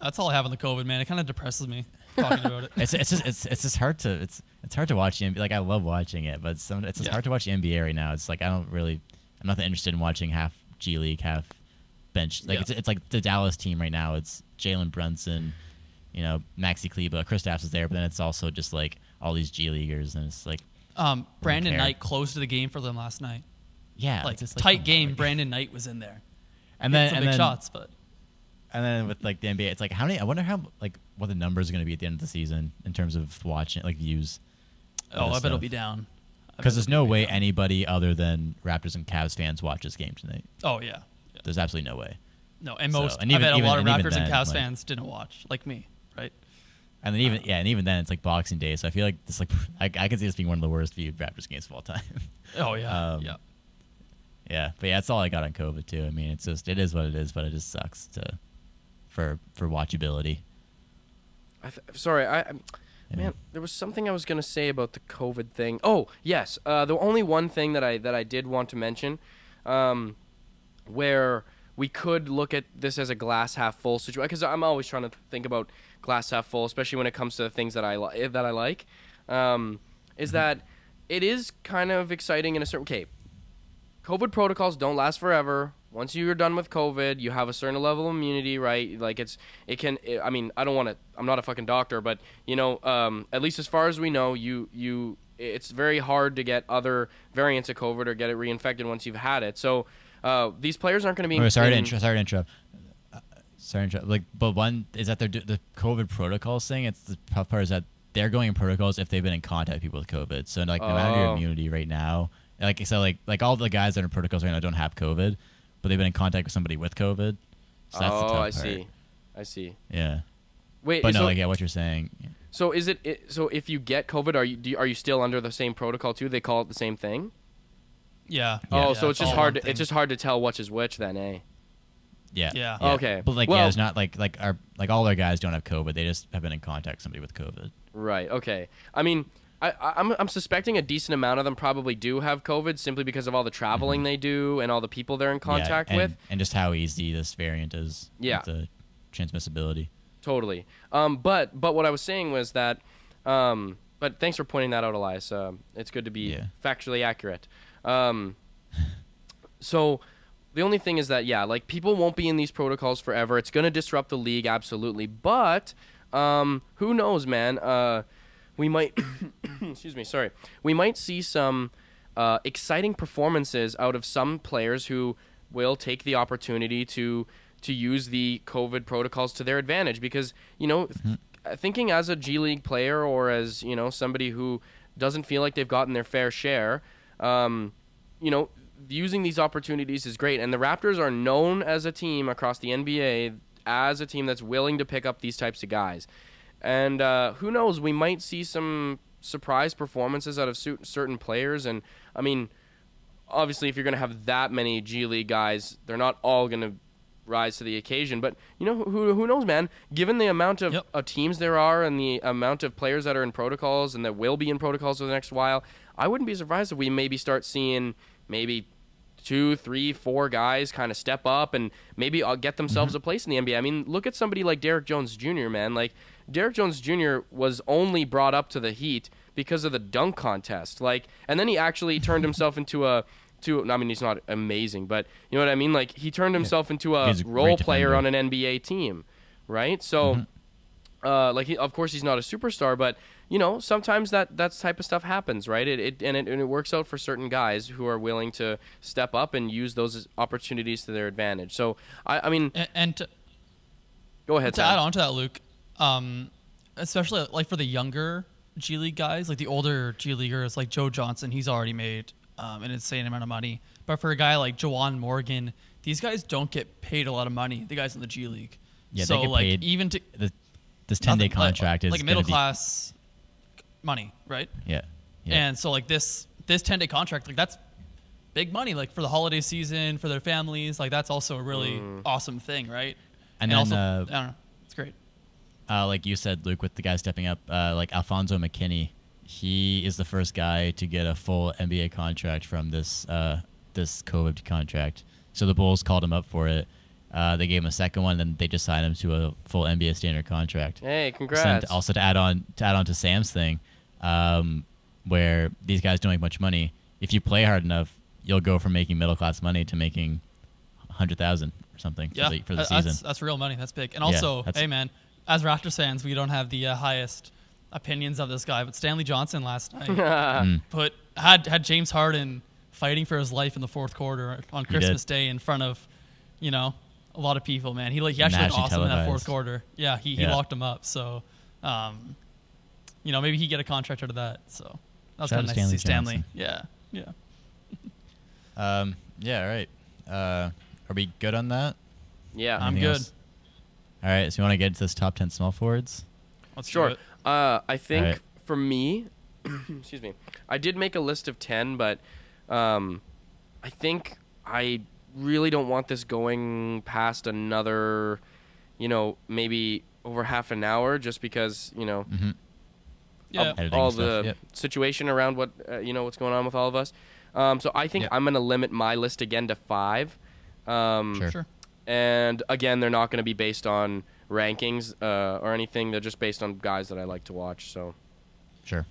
That's all I have on the COVID, man. It kind of depresses me talking about it. it's it's just it's it's just hard to it's it's hard to watch the NBA. Like I love watching it, but some it's just Yeah. hard to watch the NBA right now. It's like I don't really I'm not that interested in watching half G League, half bench. Like Yeah. it's it's like the Dallas team right now. It's Jalen Brunson, you know, Maxi Kleber, Kristaps is there, but then it's also just like all these G leaguers, and it's like Um, Brandon. Knight closed the game for them last night. yeah, Like it's just like, tight game. like- Brandon Knight was in there. and then some and big then, shots, but And then with like the NBA, it's like how many? I wonder how like what the numbers are going to be at the end of the season in terms of watching like views. oh, I bet it'll be down. Because there's no be way down. anybody other than Raptors and Cavs fans watch this game tonight. Oh yeah. Yeah. There's absolutely no way. No, and So- most. and I even- bet a lot of and Raptors and then, Cavs like- fans didn't watch, like me, right? And then even yeah, and even then it's like Boxing Day, so I feel like this like I, I can see this being one of the worst viewed Raptors games of all time. Oh yeah. Um, yeah. yeah, but yeah, that's all I got on COVID too. I mean, it's just it is what it is, but it just sucks to for for watchability. I th- sorry, I, I Yeah. man, there was something I was gonna say about the COVID thing. Oh yes, uh, the only one thing that I that I did want to mention, um, where we could look at this as a glass half full situation, because I'm always trying to think about glass half full, especially when it comes to the things that I li- that I like. Um, is that it is kind of exciting in a certain. Okay, COVID protocols don't last forever. Once you're done with COVID, you have a certain level of immunity, right? Like it's, it can. It, I mean, I don't want to. I'm not a fucking doctor, but you know, um, at least as far as we know, you you, it's very hard to get other variants of COVID or get it reinfected once you've had it. So uh, these players aren't going to be. Oh, sorry to in- intro, sorry to interrupt. Uh, sorry to interrupt. Like, but one is that they're do- the COVID protocols thing. It's the tough part is that they're going in protocols if they've been in contact with people with COVID. So like, no matter your Oh. immunity right now, like so, like like all the guys that are in protocols right now don't have COVID, but they've been in contact with somebody with COVID. So that's the oh, tough I part. see. I see. Yeah. Wait, But so, no, I get what you're saying. so is it, it? So if you get COVID, are you, do you are you still under the same protocol too? They call it the same thing. Yeah. oh, Yeah, so it's just hard. To, it's just hard to tell which is which then, eh? Yeah. Yeah. Okay. But like, Well- yeah, it's not like like our like all our guys don't have COVID. They just have been in contact with somebody with COVID. Right. Okay. I mean, I, I- I'm I'm suspecting a decent amount of them probably do have COVID simply because of all the traveling they do and all the people they're in Mm-hmm. Yeah, contact and, with. and just how easy this variant is. with Yeah. The transmissibility. Totally. Um, but but what I was saying was that, um, but thanks for pointing that out, Elias. Um, it's good to be Yeah. factually accurate. Um, so the only thing is that yeah, like people won't be in these protocols forever. It's going to disrupt the league absolutely. But um, who knows, man? Uh, we might. excuse me. Sorry. We might see some uh, exciting performances out of some players who will take the opportunity to to use the COVID protocols to their advantage because you know. th- Thinking as a G League player or as you know somebody who doesn't feel like they've gotten their fair share, um, you know, using these opportunities is great. And the Raptors are known as a team across the NBA as a team that's willing to pick up these types of guys. And uh, who knows, we might see some surprise performances out of cer- certain players. And I mean, obviously, if you're going to have that many G League guys, they're not all going to rise to the occasion. But you know, who who knows, man? Given the amount of Yep. uh, teams there are and the amount of players that are in protocols and that will be in protocols for the next while, I wouldn't be surprised if we maybe start seeing maybe two, three, four guys kind of step up and maybe uh, get themselves a place in the NBA. I mean, look at somebody like Derrick Jones Jr. Man, like Derrick Jones Jr. was only brought up to the Heat because of the dunk contest. Like, and then he actually turned himself into a to. I mean, he's not amazing, but you know what I mean. Like, he turned himself into a a role player on an NBA team, right? So. Uh, like he, of course he's not a superstar, but you know sometimes that that type of stuff happens, right? It, it and it and it works out for certain guys who are willing to step up and use those opportunities to their advantage. So I, I mean, And, and to, go ahead. to Sam. add on to that, Luke, um, especially like for the younger G League guys, like the older G Leaguers, like Joe Johnson, he's already made um, an insane amount of money. But for a guy like Juwan Morgan, these guys don't get paid a lot of money. The guys in the G League. Yeah, so they get like paid. even to the, this ten day nothing- like- contract is like gonna middle be- class money, right? Yeah. Yeah. And so like this this 10 day contract, like that's big money, like for the holiday season, for their families. Like that's also a really awesome thing, right? And then, also, uh, I don't know, it's great. uh, like you said, Luke, with the guy stepping up, uh, like Alfonzo McKinnie, he is the first guy to get a full NBA contract from this uh, this COVID contract. So the Bulls called him up for it. Uh, they gave him a second one, then they just signed him to a full NBA standard contract. Hey, So then congrats. also to add on to add on to Sam's thing, um, where these guys don't make much money. If you play hard enough, you'll go from making middle class money to making hundred thousand or something Yeah, for the, for the season. that's that's real money. That's big. And also, that's- hey man, as Raptors fans, we don't have the uh, highest opinions of this guy, but Stanley Johnson last night Mm. put had had James Harden fighting for his life in the fourth quarter on Christmas Day in front of, you know, a lot of people. Man, he like he actually looked Nationally awesome in that fourth quarter. Yeah, he, he Yeah. locked him up. So, um, you know, maybe he get a contract out of that. So that was kind of nice to see Stanley Stanley. Yeah, yeah. Um, yeah, all right. Uh, are we good on that? yeah. I'm good. else? All right, so you want to get into this top 10 small forwards? Let's Sure. Uh, I think Alright. for me, excuse me, I did make a list of 10, but um, I think I really don't want this going past another, you know, maybe over half an hour just because, you know, Mm-hmm. Yeah. Editing all stuff, the yep. situation around what, uh, you know, what's going on with all of us. Um, so I think Yep. I'm going to limit my list again to five. Um, Sure. Sure. and again, they're not going to be based on rankings uh, or anything. They're just based on guys that I like to watch. So Sure.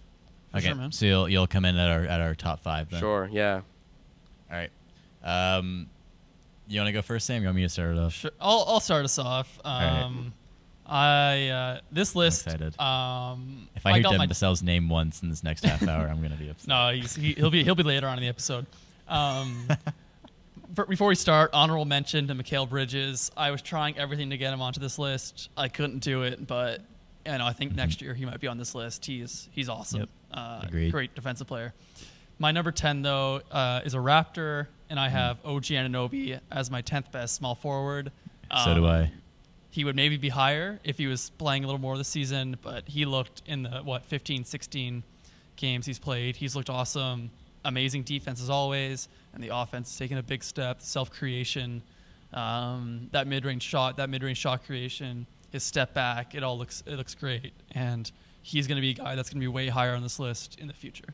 For Okay, sure, man. so you'll, you'll come in at our at our top five then. sure, yeah. All right. Um, you want to go first, Sam? You want me to start it off? Sure. I'll, I'll start us off. right. Um, I uh, this list. excited. Um, If I hear got Devin my Vassell's name once in this next half hour, I'm gonna be upset. no, he's, he, he'll be he'll be later on in the episode. Um, before we start, honorable mention to Mikal Bridges. I was trying everything to get him onto this list. I couldn't do it, but you know, I think next year he might be on this list. He's he's awesome. Yep. Uh, Agreed. Great defensive player. My number ten though uh, is a Raptor, and I have OG Anunoby as my tenth best small forward. So do Um, I. he would maybe be higher if he was playing a little more this season, but he looked in the what 15, 16 games he's played. He's looked awesome. Amazing defense as always, and the offense taking a big step. Self creation, um, that mid range shot, that mid range shot creation, his step back, it all looks it looks great, and he's going to be a guy that's going to be way higher on this list in the future.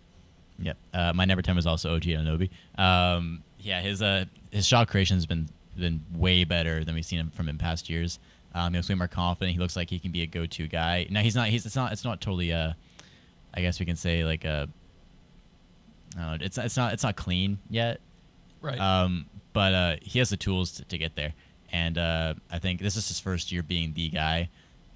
Yep. Uh, my number ten was also OG Anunoby. Um, yeah, his uh, his shot creation has been been way better than we've seen him from in past years. Um, he looks way more confident. He looks like he can be a go-to guy. Now he's not. He's it's not. It's not totally. Uh, I guess we can say like a. Don't it's it's not it's not clean yet. Right. Um, but uh, he has the tools to, to get there, and uh, I think this is his first year being the guy.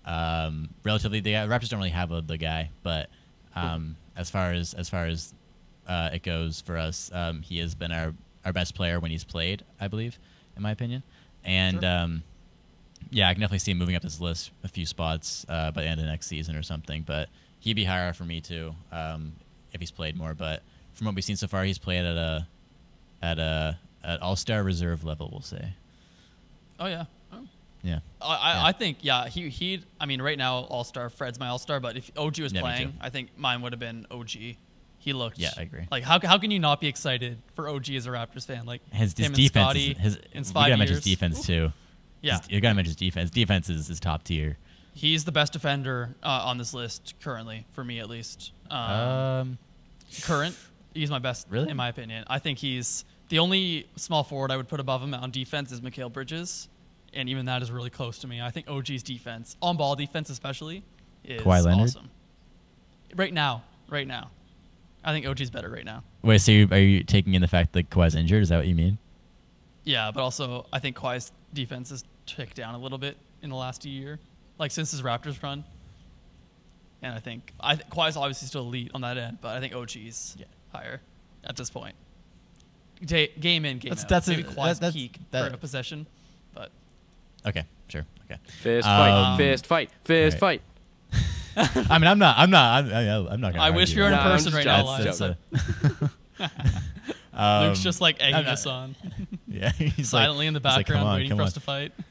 Um, relatively, the Raptors don't really have a the guy, but um, as far as as far as uh, it goes for us, um, he has been our our best player when he's played, I believe, in my opinion. And Sure. um, yeah, I can definitely see him moving up this list a few spots uh, by the end of next season or something. But he'd be higher for me too um, if he's played more. But from what we've seen so far, he's played at a at a at All Star reserve level, we'll say. oh yeah. Oh. Yeah. I, I, Yeah. I think yeah he he I mean right now All Star Fred's my All Star but if OG was Yeah, playing. I think mine would have been OG. He looked Yeah, I agree. Like how how can you not be excited for OG as a Raptors fan? Like His, his defense, Scotty is, his, in you gotta mention his defense too. Yeah, His- you gotta mention his defense. Defense is, is top tier. he's the best defender uh, on this list currently for me at least. Um, Um, current, he's my best Really? in my opinion. I think he's the only small forward I would put above him on defense is Mikal Bridges, and even that is really close to me. I think OG's defense, on ball defense especially, is Kawhi Leonard? awesome. Right now, right now, I think OG's better right now. wait, so you, are you taking in the fact that Kawhi's injured? Is that what you mean? Yeah, but also I think Kawhi's defense has ticked down a little bit in the last year, like since his Raptors run. And I think I th- Kawhi's obviously still elite on that end, but I think OG's Yeah. higher at this point. Da- game in, game That's- out. that's a- Maybe that- Kawhi's that's- peak that- for a possession, but Okay, sure. Okay. Fist fight, Um, fist fight, fist right. fight. I mean, I'm not. I'm not. I'm, I'm I'm not gonna. I wish argue we were in that. Person just right now, joking. live. That's- so um, Luke's just like egging not- us on, Yeah, he's like- silently in the he's like, background, come on, waiting come for on. us to fight.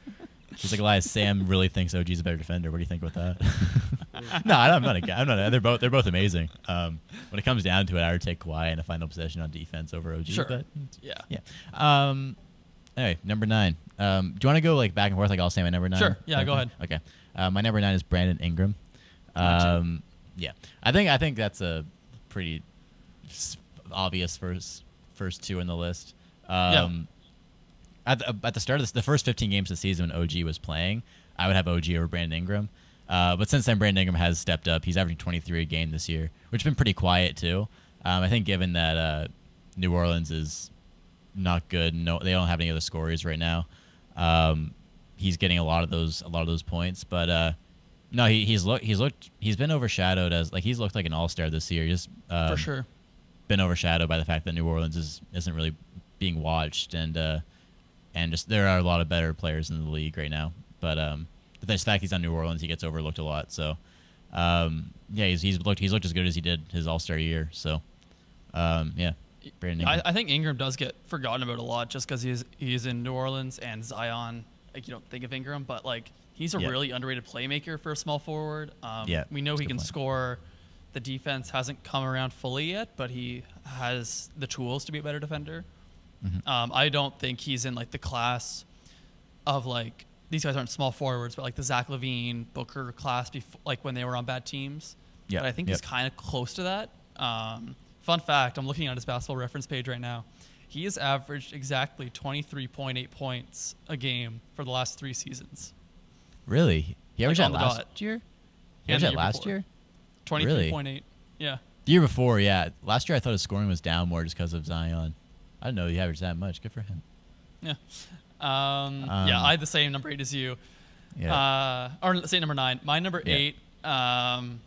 He's like, Elias, Sam really thinks OG's a better defender. What do you think about that? no, I'm not. A, I'm not. They're both. They're both amazing. Um, when it comes down to it, I would take Kawhi in a final possession on defense over OG. Sure. But Yeah. yeah. Um. Anyway, number nine. Um. Do you want to go like back and forth? Like I'll say my number nine. Sure. Yeah, go ahead. Okay. Uh, my number nine is Brandon Ingram. Um. Yeah. I think. I think that's a pretty obvious first first two in the list. Um, at the, at the start of this, the first 15 games of the season when OG was playing, I would have OG over Brandon Ingram. Uh, but since then, Brandon Ingram has stepped up. He's averaging 23 a game this year, which has been pretty quiet too. Um, I think given that uh, New Orleans is not good, no, they don't have any other scorers right now. Um, he's getting a lot of those a lot of those points, but uh, no, he, he's looked he's looked he's been overshadowed as like he's looked like an all star this year. Just um, For sure. been overshadowed by the fact that New Orleans is isn't really being watched and uh, and just there are a lot of better players in the league right now. But um, the fact he's on New Orleans, he gets overlooked a lot. So um, yeah, he's, he's looked he's looked as good as he did his All Star year. So um, yeah, Brandon. I, I think Ingram does get forgotten about a lot just because he's he's in New Orleans and Zion. Like you don't think of Ingram, but like he's a Yeah. really underrated playmaker for a small forward. Um, Yeah, we know he can score. The defense hasn't come around fully yet, but he has the tools to be a better defender. Mhm. Um, I don't think he's in like the class of like these guys aren't small forwards, but like the Zach LaVine, Booker class, before, like when they were on bad teams. Yeah, But I think yep. he's kind of close to that. Um, fun fact: I'm looking at his basketball reference page right now. He has averaged exactly 23.8 points a game for the last three seasons. really he averaged on that last dot. year. He averaged that last before. year. 23.8. Yeah. The year before, yeah. Last year I thought his scoring was down more just because of Zion. I didn't know he averaged that much. Good for him. Yeah. Um, Um, yeah, I had the same number eight as you. Yeah. Uh, or let's say number nine. My number Yeah. eight, um,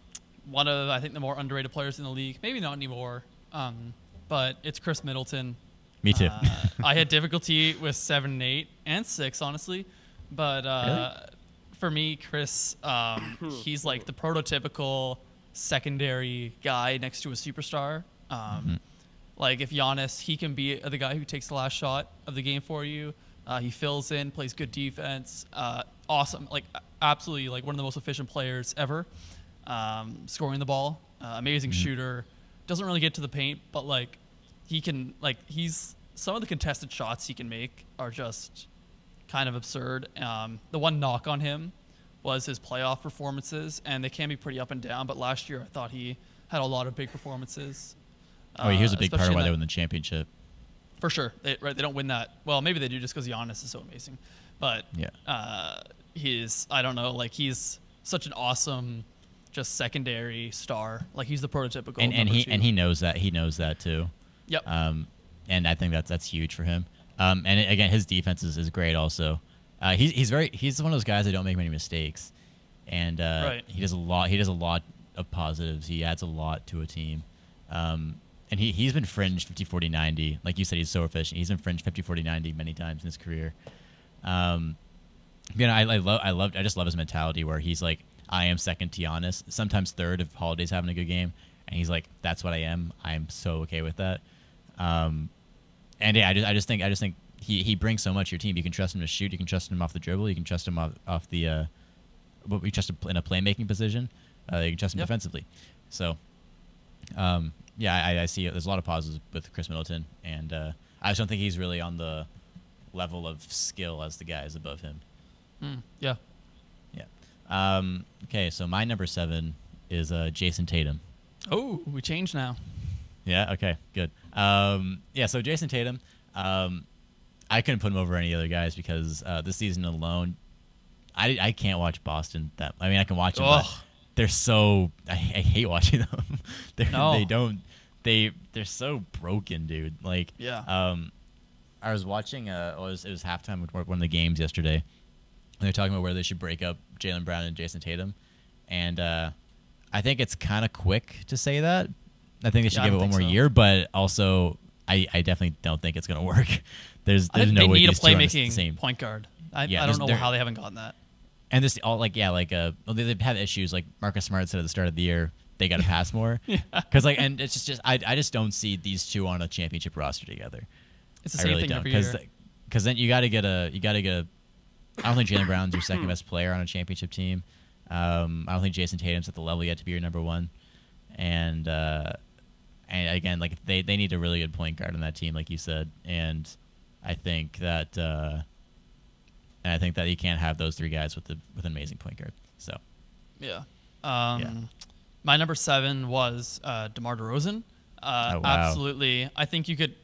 one of I think the more underrated players in the league. Maybe not anymore, um, but it's Khris Middleton. Me too. Uh, I had difficulty with seven, and eight, and six, honestly. But uh, for me, Khris, um, he's like the prototypical secondary guy next to a superstar. Um, Mm-hmm. Like if Giannis, he can be the guy who takes the last shot of the game for you. Uh, he fills in, plays good defense. Uh, awesome, like absolutely like one of the most efficient players ever, um, scoring the ball. Uh, amazing shooter. Doesn't really get to the paint, but like he can like he's some of the contested shots he can make are just kind of absurd. Um, the one knock on him was his playoff performances, and they can be pretty up and down. But last year, I thought he had a lot of big performances. Oh, uh, a big part of why they won the championship. for sure. They, right, they don't win that. Well, maybe they do just because Giannis is so amazing. But Yeah. uh, he's I don't know, like he's such an awesome, just secondary star. Like he's the prototypical. And and he two. and he knows that he knows that too. Yep. Um, and I think that's that's huge for him. Um, and again, his defense is, is great also. Uh, he's he's very he's one of those guys that don't make many mistakes, and uh, Right. he does a lot. He does a lot of positives. He adds a lot to a team. Um, and he he's been fringe 50 40 90 like you said he's so efficient he's been fringe 50 40 90 many times in his career um you know i, I love i love i just love his mentality where he's like i am second to Giannis sometimes third if holiday's having a good game and he's like that's what i am i'm so okay with that um and yeah i just i just think i just think he he brings so much to your team you can trust him to shoot you can trust him off the dribble you can trust him off, off the uh but we trust him in a playmaking position uh you can trust him Yep. defensively so um, yeah, I, I see it. There's a lot of positives with Khris Middleton, and uh, I just don't think he's really on the level of skill as the guys above him. Mm, yeah. Yeah. Um, okay, so my number seven is uh, Jayson Tatum. Oh, we changed now. Yeah. Okay. Good. Um, yeah. So Jayson Tatum, um, I couldn't put him over any other guys because uh, this season alone, I, I can't watch Boston. That I mean, I can watch them, but they're so I, I hate watching them. they're, No. They don't. They they're so broken, dude. Like Yeah. Um, I was watching. Uh, it was it was halftime with one of the games yesterday, and they're talking about where they should break up Jaylen Brown and Jayson Tatum, and uh, I think it's kind of quick to say that. I think they should Yeah, give it one more so. year, but also I, I definitely don't think it's gonna work. There's there's no they way need a these two the playmaking same point guard. I, Yeah, I don't know how they haven't gotten that. and this all like yeah like uh they, they've had issues like Marcus Smart said at the start of the year they got to pass more because like and it's just, just I, I just don't see these two on a championship roster together. It's the I same really thing every because year. because then you got to get a you got to get a. I don't think Jaylen Brown's your second best player on a championship team. Um, I don't think Jayson Tatum's at the level yet to be your number one, and uh, and again like they they need a really good point guard on that team like you said, and I think that uh, and I think that you can't have those three guys with the with an amazing point guard. So Yeah. Um, My number seven was uh, DeMar DeRozan. Uh, Oh, wow. Absolutely. I think you could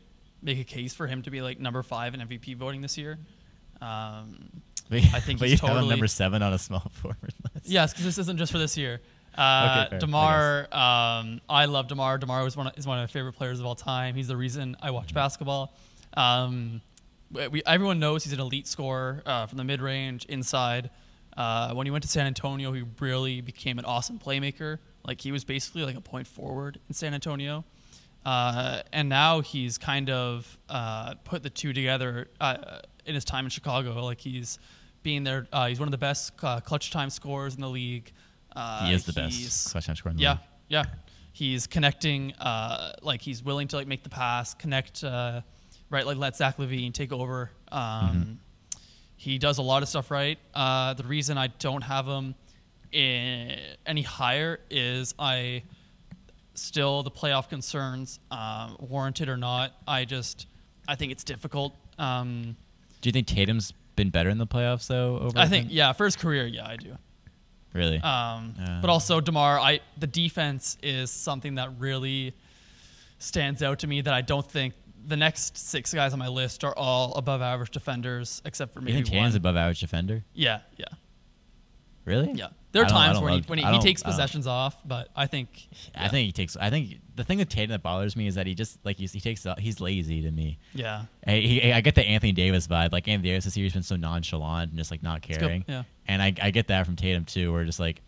make a case for him to be like number five in MVP voting this year. Um, I think but he's you totally- number seven on a small forward list. yes, because this isn't just for this year. Uh, Okay, fair, I um, I love Demar. Demar was one of, is one of my favorite players of all time. He's the reason I watch basketball. Um, we, everyone knows he's an elite scorer uh, from the mid range, inside. Uh, when he went to San Antonio, he really became an awesome playmaker. Like he was basically like a point forward in San Antonio. Uh, and now he's kind of uh, put the two together uh, in his time in Chicago. Like he's being there. Uh, he's one of the best uh, clutch time scorers in the league. Uh, he is the best scorer Yeah, league. yeah. He's connecting. Uh, like he's willing to like make the pass, connect. Uh, right, like let Zach LaVine take over. Um, Mm-hmm. He does a lot of stuff right. Uh, the reason I don't have him in, any higher is I still the playoff concerns, um, warranted or not. I just I think it's difficult. Um, Do you think Tatum's been better in the playoffs though? Over I think him? yeah, for his career, yeah, I do. Really. Um, Uh. but also Demar, I the defense is something that really stands out to me that I don't think the next six guys on my list are all above average defenders except for you maybe think one. Tatum's above average defender? yeah, yeah, Really? yeah. There are I I times where he, love- when he, he takes possessions off, but I think I think he takes. I think the thing with Tatum that bothers me is that he just like he's, he takes. He's lazy to me. yeah, Hey, he, I get the Anthony Davis vibe. Like Anthony Davis this year has been so nonchalant and just like not caring. yeah. And I, I get that from Tatum too, where just like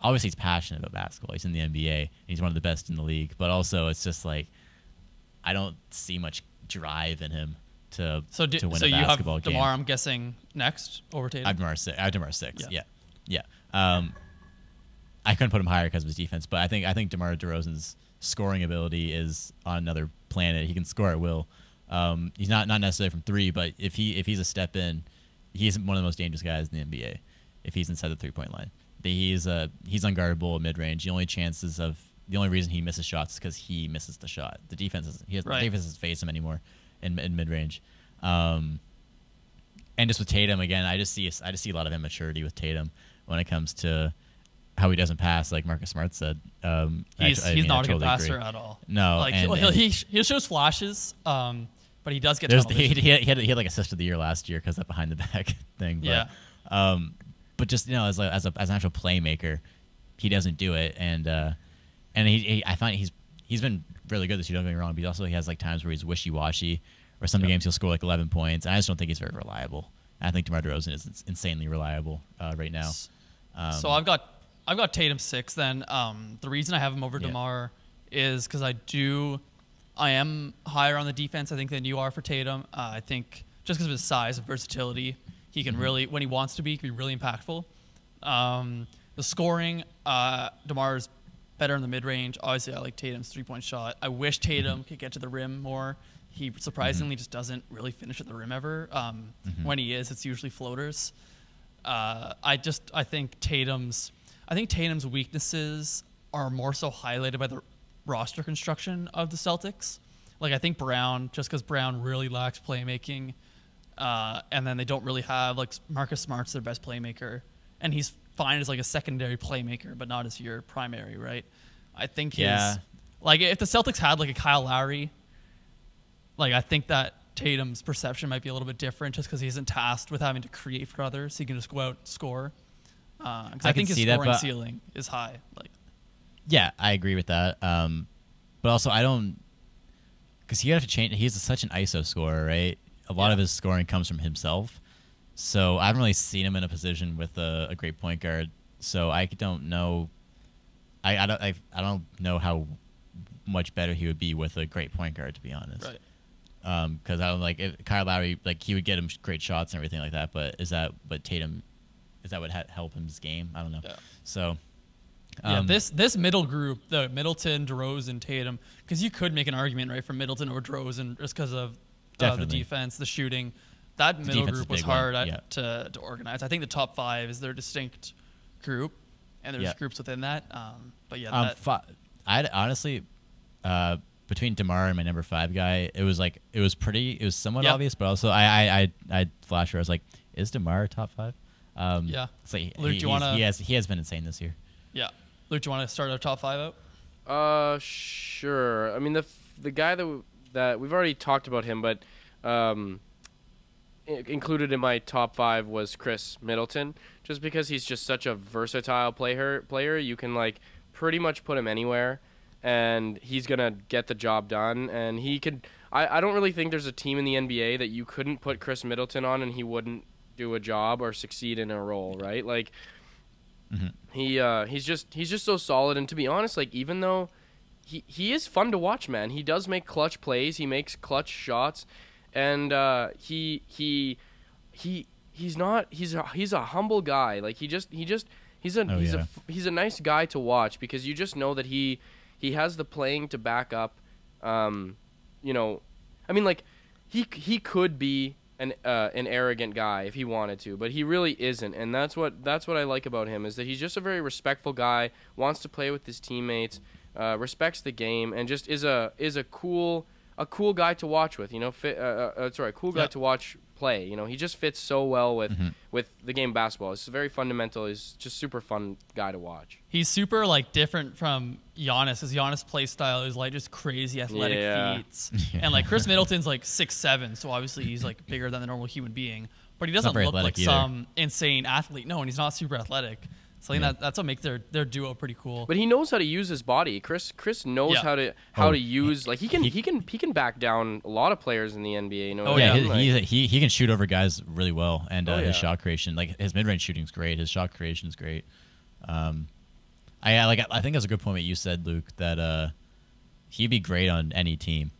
obviously he's passionate about basketball. He's in the NBA. And he's one of the best in the league. But also it's just like I don't see much drive in him to So do, to win so a you have basketball game. Demar, I'm guessing next over Tatum. I have Demar six. I have Demar six. Yeah. Yeah, yeah. Um, I couldn't put him higher because of his defense, but I think I think Demar Derozan's scoring ability is on another planet. He can score at will. Um, he's not not necessarily from three, but if he if he's a step in, he's one of the most dangerous guys in the NBA if he's inside the three point line. He's uh he's unguardable at mid range. The only chances of the only reason he misses shots is because he misses the shot. The defense is he has Right. the defense doesn't face him anymore in, in mid range. Um, and just with Tatum again, I just see I just see a lot of immaturity with Tatum when it comes to how he doesn't pass, like Marcus Smart said. Um, He's I he's mean, I not a good passer agree. at all. No, like and- he he shows flashes, um, but he does get There's tunnel he, he, had, he, had, he had like assist of the year last year because that behind the back thing. But, Yeah. Um, but just you know, as a, as a as an actual playmaker, he doesn't do it, and uh, and he, he I find he's he's been really good this year. Don't get me wrong, but he also he has like times where he's wishy washy, or some Yeah. games he'll score like 11 points. And I just don't think he's very reliable. I think DeMar DeRozan is insanely reliable uh, right now. Um, so I've got I've got Tatum six. Then um, the reason I have him over Yeah. Demar is because I do I am higher on the defense I think than you are for Tatum. Uh, I think just because of his size and versatility, he Mm-hmm. can really when he wants to be, he can be really impactful. Um, the scoring, uh, Demar's better in the mid range. Obviously, I like Tatum's three point shot. I wish Tatum Mm-hmm. could get to the rim more. He surprisingly just doesn't really finish at the rim ever. Um, Mm-hmm. When he is, it's usually floaters. Uh, I just I think Tatum's I think Tatum's weaknesses are more so highlighted by the roster construction of the Celtics. Like I think Brown, just because Brown really lacks playmaking, uh, and then they don't really have like Marcus Smart's their best playmaker, and he's fine as like a secondary playmaker, but not as your primary, right? I think his Yeah. like if the Celtics had like a Kyle Lowry, like I think that Tatum's perception might be a little bit different just because he isn't tasked with having to create for others. He can just go out and score. Uh I, I think his that, scoring but- ceiling is high. Like Yeah, I agree with that. Um, but also, I don't because he have to change. He's such an ISO scorer, right? A lot Yeah. of his scoring comes from himself. So I haven't really seen him in a position with a, a great point guard. So I don't know. I, I don't I, I don't know how much better he would be with a great point guard, to be honest. right. Because I don't like if Kyle Lowry, like he would get him great shots and everything like that. But is that but Tatum? Is that what ha- help him's game? I don't know. Yeah. So. Yeah, um, this this middle group, the Middleton, DeRozan, Tatum, because you could make an argument right for Middleton or DeRozan just because of uh, the defense, the shooting. That middle group was hard yeah. to to organize. I think the top five is their distinct group, and there's Yeah. groups within that. Um, but yeah, Um, that, fi- I'd honestly, uh, between Demar and my number five guy, it was like it was pretty, it was somewhat Yep. obvious, but also I, I, I, I flash where I was like, is Demar top five? Um, Yeah. It's like Luke, he, do you wanna- he has he has been insane this year. yeah. Luke, do you want to start our top five out? Uh, sure. I mean, the f- the guy that w- that we've already talked about him, but um, i- included in my top five was Khris Middleton, just because he's just such a versatile player. Player, you can like pretty much put him anywhere, and he's gonna get the job done. And he could. I I don't really think there's a team in the NBA that you couldn't put Khris Middleton on and he wouldn't do a job or succeed in a role, right? Like he uh, he's just he's just so solid and to be honest like even though he he is fun to watch man he does make clutch plays he makes clutch shots and uh, he he he he's not he's a, he's a humble guy like he just he just he's a Oh, he's a yeah. f- he's a nice guy to watch because you just know that he he has the playing to back up um you know I mean like he he could be an uh, an arrogant guy if he wanted to, but he really isn't, and that's what that's what I like about him is that he's just a very respectful guy, wants to play with his teammates, uh, respects the game, and just is a is a cool a cool guy to watch with. You know, fit, uh, uh, sorry, cool guy Yeah. to watch play. You know, he just fits so well with Mm-hmm. with the game basketball. It's very fundamental. He's just super fun guy to watch. He's super like different from Giannis. His Giannis play style is like just crazy athletic Yeah. feats, and like Khris Middleton's like six seven, so obviously he's like bigger than the normal human being. But he doesn't look like either. some insane athlete. No, and he's not super athletic. So I think Yeah. that that's what makes their their duo pretty cool. But he knows how to use his body. Khris Khris knows Yeah. how to how Oh, to use like he can he- he can he can back down a lot of players in the NBA. You know? Oh, what I yeah, yeah. mean? he, Like- he, he he can shoot over guys really well, and uh, Oh, his yeah. shot creation, like his mid range shooting's great. His shot creation's great. Um, I I like I think that's a good point that you said, Luke, that uh, he'd be great on any team,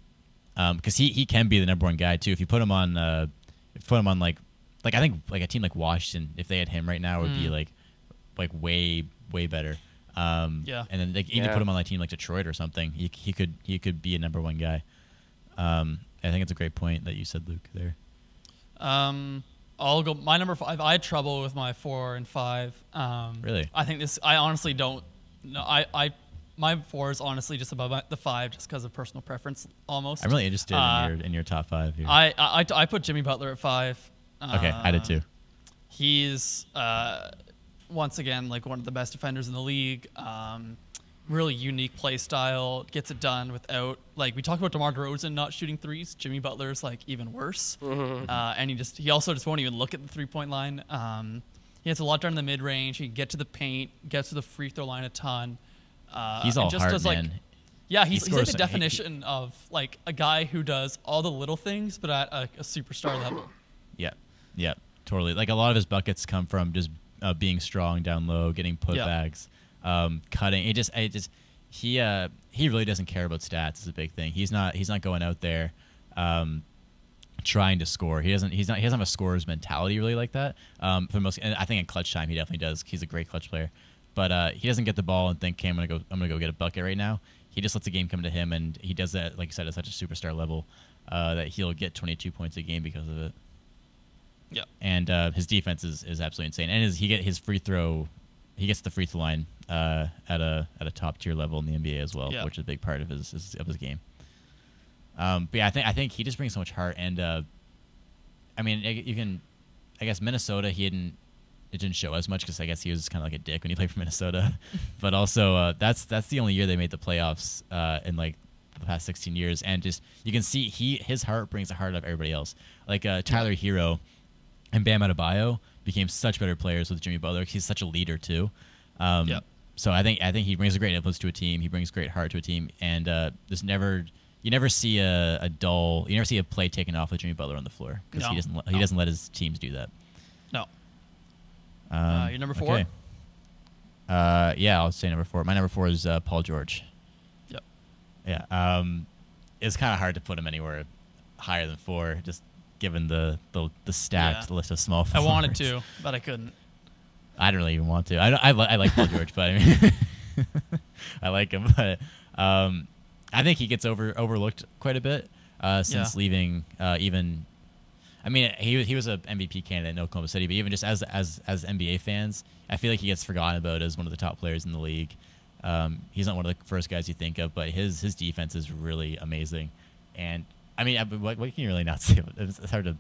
um, because he he can be the number one guy too. If you put him on, uh, if you put him on like like I think like a team like Washington, if they had him right now, would be Mm. like like way way better. Um, Yeah. and then like, even Yeah. put him on a team like Detroit or something, he he could he could be a number one guy. Um, I think it's a great point that you said, Luke. There. Um, I'll go. My number five. I had trouble with my four and five. Um, Really? I think this. I honestly don't. No, I. I. My four is honestly just above my, the five, just because of personal preference, almost. I'm really interested Uh, in your in your top five here. I, I. I put Jimmy Butler at five. okay, I did Uh, too. He's uh, once again like one of the best defenders in the league. Um, really unique play style, gets it done without like we talked about DeMar DeRozan not shooting threes. Jimmy Butler's like even worse, uh, and he just he also just won't even look at the three point line. Um, he has a lot done in the mid range. He can get to the paint, gets to the free throw line a ton. Uh, He's all just heart, does, like, man. yeah, He he's, he's like the some- he- definition of like a guy who does all the little things, but at a, a superstar level. Yeah, yeah, totally. Like a lot of his buckets come from just uh, being strong down low, getting putbacks, um, cutting. It just, it just, he, uh, he really doesn't care about stats. Is a big thing. He's not, he's not going out there, um, trying to score. He doesn't, he's not, he doesn't have a scorer's mentality really like that. Um, for most, and I think in clutch time he definitely does. He's a great clutch player, but uh, he doesn't get the ball and think, "Okay, I'm gonna go, I'm gonna go get a bucket right now." He just lets the game come to him, and he does that, like you said, at such a superstar level uh, that he'll get 22 points a game because of it Yeah. and uh, his defense is, is absolutely insane. And his, he get his free throw, he gets the free throw line uh, at a at a top tier level in the NBA as well, Yeah. which is a big part of his, his of his game. Um, but yeah, I think I think he just brings so much heart, and uh, I mean, you can, I guess Minnesota he didn't. It didn't show as much because I guess he was kind of like a dick when he played for Minnesota, but also uh, that's that's the only year they made the playoffs uh, in like the past 16 years, and just you can see he his heart brings the heart of everybody else. Like uh, Tyler Herro, and Bam Adebayo became such better players with Jimmy Butler. He's such a leader too. Um, Yep. So I think I think he brings a great influence to a team. He brings great heart to a team, and uh, there's never you never see a, a dull you never see a play taken off with Jimmy Butler on the floor because he doesn't let- he No. doesn't let his teams do that. No. Um, Uh, your number four? okay. Uh, yeah, I'll say number four. My number four is uh, Paul George. Yep. Yeah. Um, it's kind of hard to put him anywhere higher than four, just given the the, the stacked Yeah. list of small. I wanted to, but I couldn't. I don't really even want to. I don't, I, li- I like Paul George, but I mean, I like him, but um, I think he gets over overlooked quite a bit uh, since Yeah. leaving. Uh, even, I mean, he was- he was a MVP candidate in Oklahoma City, but even just as as as NBA fans, I feel like he gets forgotten about as one of the top players in the league. Um, he's not one of the first guys you think of, but his his defense is really amazing, and I mean, I- what, what can you really not say? It's, hard to.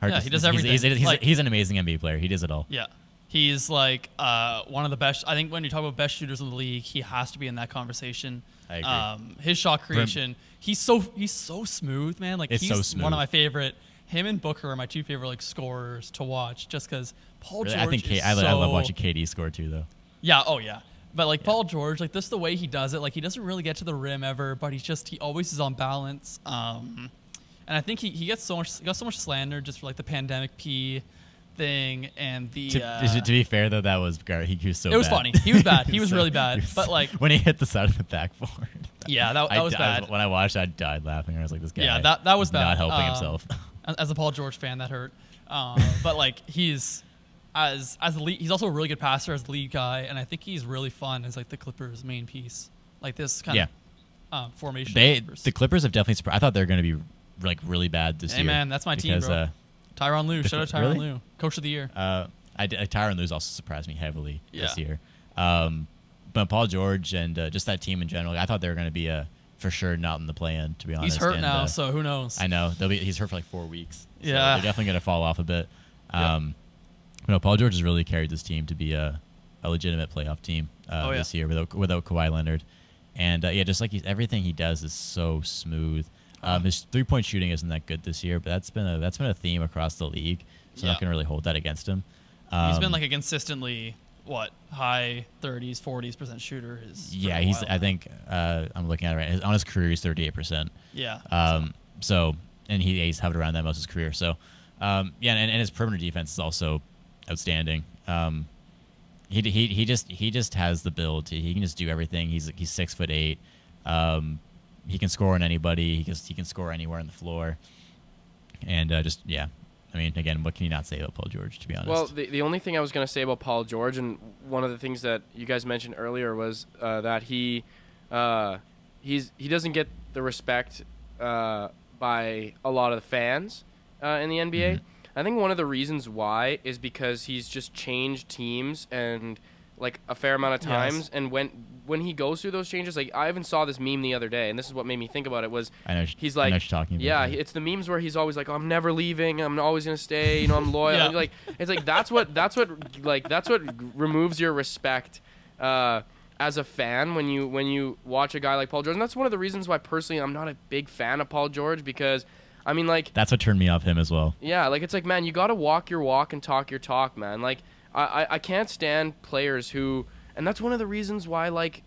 Hard Yeah, to, he does he's- he's- everything. He's, he's, Like- he's an amazing NBA player. He does it all. Yeah. He's like uh, one of the best. I think when you talk about best shooters in the league, he has to be in that conversation. I agree. Um, his shot creation, he's so he's so smooth, man. Like It's he's so one of my favorite. Him and Booker are my two favorite like scorers to watch, just because Paul Really, George. I think K- is I, li- I love watching KD score too, though. Yeah. Oh yeah. But like Paul George, like this the way he does it. Like he doesn't really get to the rim ever, but he's just he always is on balance. Um, and I think he, he gets so much he got so much slander just for like the pandemic P thing and the. To, uh, to be fair though, that was Gar- he was so. It was bad. funny. He was bad. He was So- really bad. was But, like- when he hit the side of the backboard. yeah, that, that I was bad. when I watched, I died laughing. I was like, "This guy." yeah, that that was bad. Not helping Um, himself. as- a Paul George fan, that hurt. Um, but like he's as as the lead, he's also a really good passer as the lead guy, and I think he's really fun as like the Clippers' main piece, like this kind Yeah. of um, formation. They the Clippers have definitely. I thought they were going to be like really bad this Hey, year. man, that's my team, bro. Uh, Tyronn Lue, shout out Tyronn really? Lue, coach of the year. Uh, I uh, Tyronn Lue's also surprised me heavily this year. Um, but Paul George and uh, just that team in general, I thought they were going to be a for sure not in the play-in. To be honest, He's hurt and, now, uh, so who knows? I know they'll be. He's hurt for like four weeks. So Yeah. they're definitely going to fall off a bit. Um, you know, Paul George has really carried this team to be a, a legitimate playoff team uh, Oh, yeah. this year without without Kawhi Leonard, and uh, yeah, just like he's, everything he does is so smooth. Um, his three point shooting isn't that good this year, but that's been a that's been a theme across the league. So I'm Yeah. not going to really hold that against him. He's been Um, like a consistently what high 30s, 40s percent shooter. His yeah, he's. I think uh, I'm looking at it right. His, on his career, he's 38 percent. Yeah. Um, so and he, he's hovered around that most of his career. So um, yeah, and, and his perimeter defense is also outstanding. Um, he, he he just he just has the build. To, he can just do everything. He's he's six foot eight. Um, he can score on anybody. He can he can score anywhere on the floor. And uh, just yeah, I mean, again, what can you not say about Paul George? To be honest. Well, the, the only thing I was going to say about Paul George, and one of the things that you guys mentioned earlier was uh, that he uh, he's he doesn't get the respect uh, by a lot of the fans uh, in the NBA. Mhm. I think one of the reasons why is because he's just changed teams and like a fair amount of Yes. times and when when he goes through those changes like I even saw this meme the other day and this is what made me think about it was I know. he's I know like talking about. yeah, it's the memes where he's always like, oh, "I'm never leaving. I'm always gonna stay. You know, I'm loyal." Yeah. Like it's like that's what that's what like that's what removes your respect uh, as a fan when you when you watch a guy like Paul George. And that's one of the reasons why personally I'm not a big fan of Paul George because I mean like That's what turned me off him as well. yeah, like it's like man, you gotta walk your walk and talk your talk, man. Like I, I, can't stand players who, and that's one of the reasons why like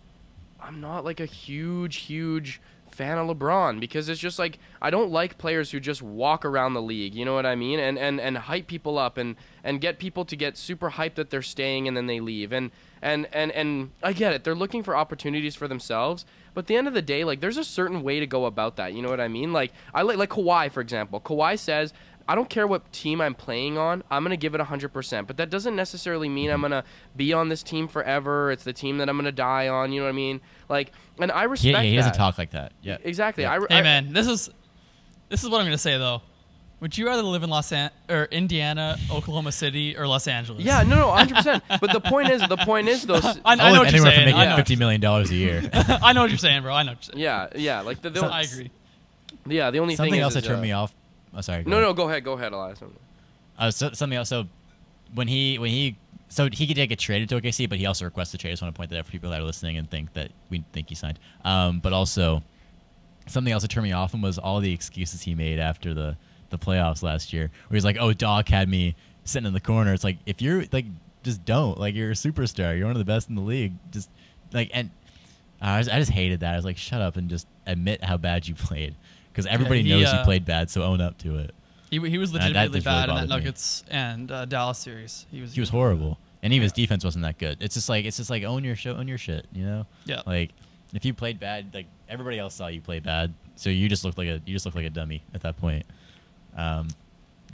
I'm not like a huge, huge fan of LeBron because it's just like I don't like players who just walk around the league. You know what I mean? And and and hype people up and and get people to get super hyped that they're staying and then they leave. And and and and I get it. They're looking for opportunities for themselves. But at the end of the day, like there's a certain way to go about that. You know what I mean? Like I like like Kawhi for example. Kawhi says. I don't care what team I'm playing on. I'm gonna give it 100%. But that doesn't necessarily mean I'm gonna be on this team forever. It's the team that I'm gonna die on. You know what I mean? Like, and I He, respect yeah, he doesn't talk like that. Yeah. Exactly. Yeah. I, Hey I- man, this is this is what I'm gonna say though. Would you rather live in Los An- or Indiana, Oklahoma City, or Los Angeles? Yeah, no, no, 100%. but the point is, the point is, though. s- I, I I'll know live what you're anywhere from making fifty million dollars a year. I know what you're saying, bro. I know what you're saying. yeah, yeah. Like the, the So- I agree. yeah. The only something thing else is, that turned uh, me off. Oh, sorry. No, ahead. no, go ahead, go ahead. I'll ask something. Uh, so, something else. So when he when he so he could get traded to OKC, but he also requested trade. I just want to point that out for people that are listening and think that we think he signed. Um, but also something else that turned me off him was all the excuses he made after the the playoffs last year, where he's like, "Oh, Doc had me sitting in the corner." It's like if you're like, just don't like you're a superstar. You're one of the best in the league. Just like and I just, I just hated that. I was like, shut up and just admit how bad you played. Because everybody he, knows uh, you played bad, so own up to it. He, he was Uh, that legitimately just really bad in that bothered me. Nuggets and uh, Dallas series. He was he was horrible, and even his defense wasn't that good. It's just like it's just like own your show, own your shit, you know. Yeah. Like if you played bad, like everybody else saw you play bad, so you just looked like a you just looked like a dummy at that point. Um,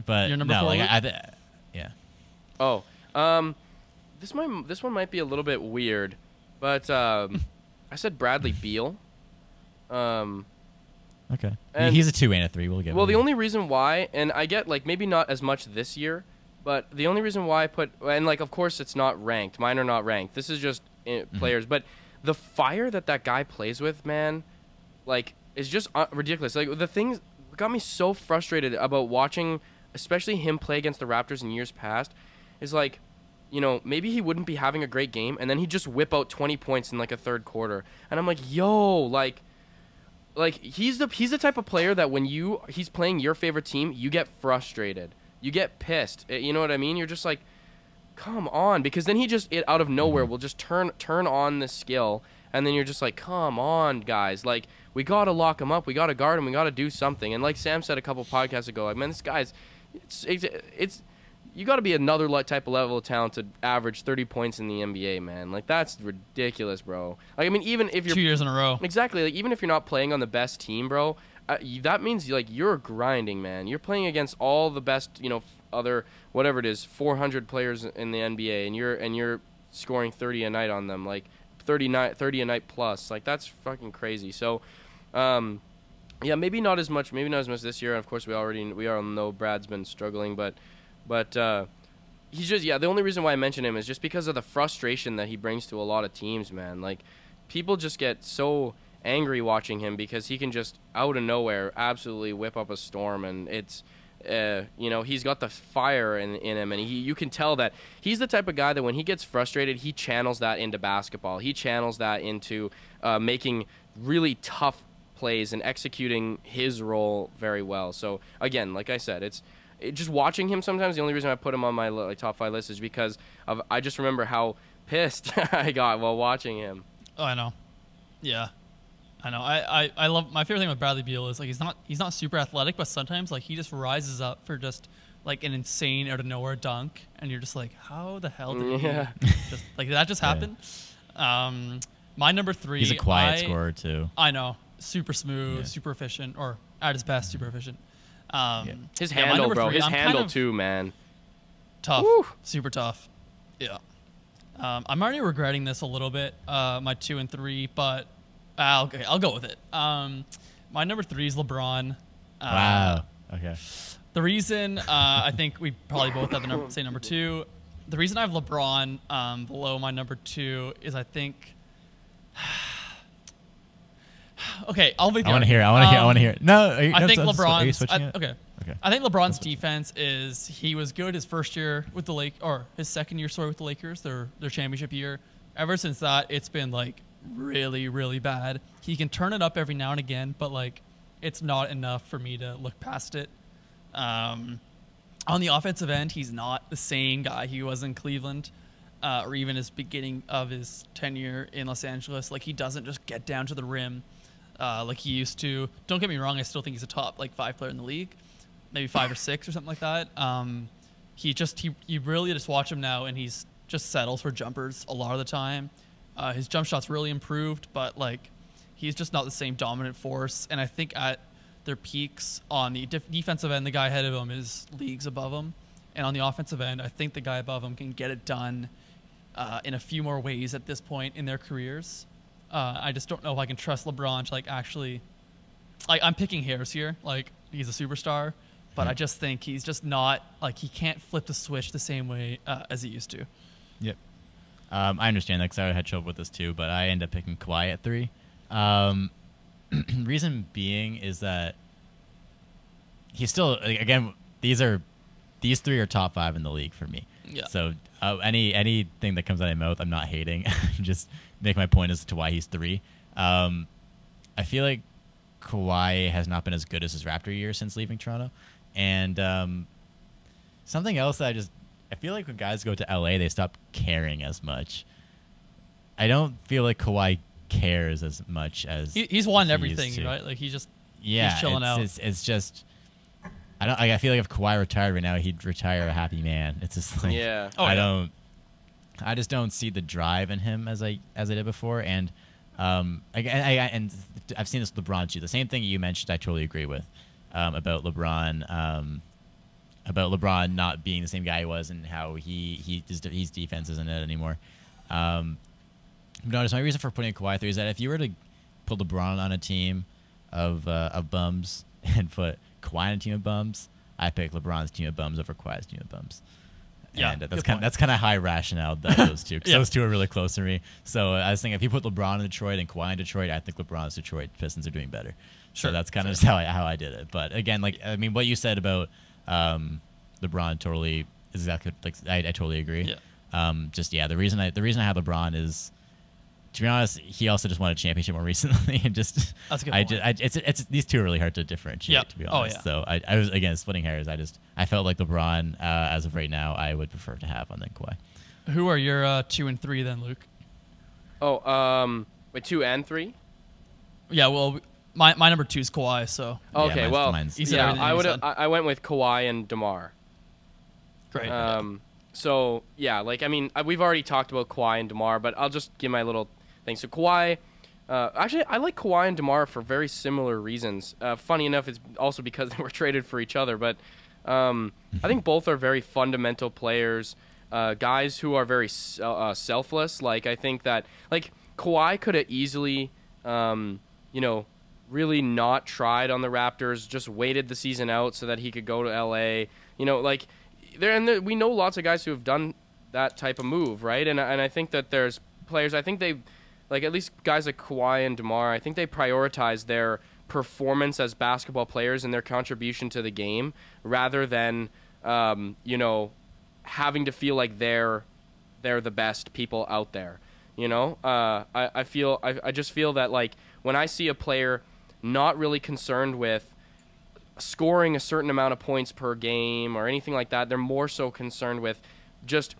but Your number no, four, like I, I th- yeah. Oh, um, this might this one might be a little bit weird, but um, I said Bradley Beal. Um, Okay. And- he's a two and a three. We'll get. well, the only reason why, and I get like maybe not as much this year, but the only reason why I put and like of course it's not ranked. Mine are not ranked. This is just uh, players, but the fire that that guy plays with, man, like is just uh, ridiculous. Like the things got me so frustrated about watching, especially him play against the Raptors in years past, is like. You know, maybe he wouldn't be having a great game, and then he'd just whip out 20 points in like a third quarter. And I'm like, yo, like, like he's the he's the type of player that when you he's playing your favorite team, you get frustrated. You get pissed. Uh, You know what I mean? You're just like, come on, because then he just it out of nowhere will just turn turn on the skill, and then you're just like, come on, guys, like we gotta lock him up, we gotta guard him, we gotta do something. And like Sam said a couple podcasts ago, like man, this guy's it's it's, it's you got to be another type of level of talent to average 30 points in the NBA, man. Like that's ridiculous, bro. Like I mean, even if you're two years in a row. Exactly. Like even if you're not playing on the best team, bro, uh, that means like you're grinding, man. You're playing against all the best, you know, f- other whatever it is, 400 players in the NBA, and you're and you're scoring 30 a night on them, like 30 night, 30 a night plus. Like that's fucking crazy. So, um, yeah, maybe not as much. Maybe not as much this year. And Of course, we already we all know Brad's been struggling, but but uh, he's just yeah. The only reason why I mention him is just because of the frustration that he brings to a lot of teams, man. Like people just get so angry watching him because he can just out of nowhere absolutely whip up a storm, and it's. Uh, you know he's got the fire in, in him and he you can tell that he's the type of guy that when he gets frustrated he channels that into basketball he channels that into uh, making really tough plays and executing his role very well. So again, like I said, it's it, just watching him. Sometimes the only reason I put him on my like, top five list is because of I just remember how pissed I got while watching him. Oh, I know. Yeah, I know. I, I, I love my favorite thing with Bradley Beal is like he's not he's not super athletic, but sometimes like he just rises up for just like an insane out of nowhere dunk, and you're just like, how the hell did Yeah. he just like did that just Yeah. happen? Um, my number three. He's a quiet I- scorer too. I know, super smooth, Yeah. super efficient, or at his best, super efficient. Um, Yeah. His handle, number bro. three, His I'm kind handle of too, man. Tough, Woo. super tough. Yeah. Um, I'm already regretting this a little bit, uh, my two and three, but uh, okay, I'll go with it. Um, my number three is LeBron. Uh, Wow. Okay. The reason uh, I think we probably both have the number, say number two. The reason I have LeBron um, below my number two is I think. okay, I'll make. I want to hear. I want to hear. I want to Um, hear. No, you, I no, think so- so- Are you LeBron's. I, okay. Okay. I think LeBron's defense is he was good his first year with the Lake or his second year sorry with the Lakers their their championship year. Ever since that, it's been like really really bad. He can turn it up every now and again, but like it's not enough for me to look past it. Um, on the offensive end, he's not the same guy he was in Cleveland, uh, or even his beginning of his tenure in Los Angeles. Like he doesn't just get down to the rim uh, like he used to. Don't get me wrong; I still think he's a top like five player in the league, maybe five or six or something like that. Um, he just he you really just watch him now, and he's just settles for jumpers a lot of the time. Uh, his jump shot's really improved, but like he's just not the same dominant force. And I think at their peaks on the def- defensive end, the guy ahead of him is leagues above him, and on the offensive end, I think the guy above him can get it done uh, in a few more ways at this point in their careers. Uh, I just don't know if I can trust LeBron to like actually. Like I'm picking hairs here. Like he's a superstar, but I just think he's just not like he can't flip the switch the same way uh, as he used to. Yep. Um, I understand that because I had trouble with this too, but I end up picking Kawhi at three. Um, reason being is that he's still like, again. These are these three are top five in the league for me. Yeah. So uh, any anything that comes out of my mouth, I'm not hating. Just make my point as to why he's three. Um, I feel like Kawhi has not been as good as his Raptor year since leaving Toronto, and um, something else that I just I feel like when guys go to LA, they stop caring as much. I don't feel like Kawhi cares as much as He, he's won he everything, right? Like he just Yeah, chilling it's, out. It's, it's just I don't. Like, I feel like if Kawhi retired right now, he'd retire a happy man. It's just like Yeah. Oh, I yeah. don't. I just don't see the drive in him as I as I did before, and um, I, I, I and I've seen this with LeBron too. The same thing you mentioned, I totally agree with um, about LeBron. Um, about LeBron not being the same guy he was and how he he his, his defense isn't it anymore. Um, but notice my reason for putting Kawhi three is that if you were to put LeBron on a team of uh, of bums and put Kawhi on a team of bums, I pick LeBron's team of bums over Kawhi's team of bums. Yeah, and uh, that's kind that's kind of high rationale that those two 'cause Yeah. those two are really close to me. So uh, I was thinking if you put LeBron in Detroit and Kawhi in Detroit, I think LeBron's Detroit Pistons are doing better. Sure, So that's kind of just how I how I did it. But again, like I mean, what you said about um, LeBron totally is exactly like I, I totally agree. Yeah. Um, just yeah, the reason I the reason I have LeBron is, to be honest, he also just won a championship more recently, and just That's a good I point. just I, it's it's these two are really hard to differentiate. Yep. To be Oh, honest, yeah. so I, I was again splitting hairs. I just I felt like LeBron uh, as of right now I would prefer to have on than Kawhi. Who are your uh, two and three then, Luke? Oh, um, wait, two and three. Yeah, well, my my number two is Kawhi. So Yeah, Okay, mine's- well, mine's- He said yeah, I would. I, I went with Kawhi and Demar. great. Um, so yeah, like I mean, I- we've already talked about Kawhi and Demar, but I'll just give my little thing. So Kawhi, uh, actually, I like Kawhi and Demar for very similar reasons. Uh, funny enough, it's also because they were traded for each other, but um, I think both are very fundamental players. Uh, guys who are very uh, uh, selfless. Like I think that like Kawhi could have easily, um, you know, really not tried on the Raptors. Just waited the season out so that he could go to LA. You know, like there and there, we know lots of guys who have done that type of move, right? And and I think that there's players. I think they, like at least guys like Kawhi and Demar. I think they prioritize their performance as basketball players and their contribution to the game rather than, um, you know, having to feel like they're they're the best people out there. You know, uh, I, I feel I, I just feel that like when I see a player not really concerned with scoring a certain amount of points per game or anything like that, they're more so concerned with just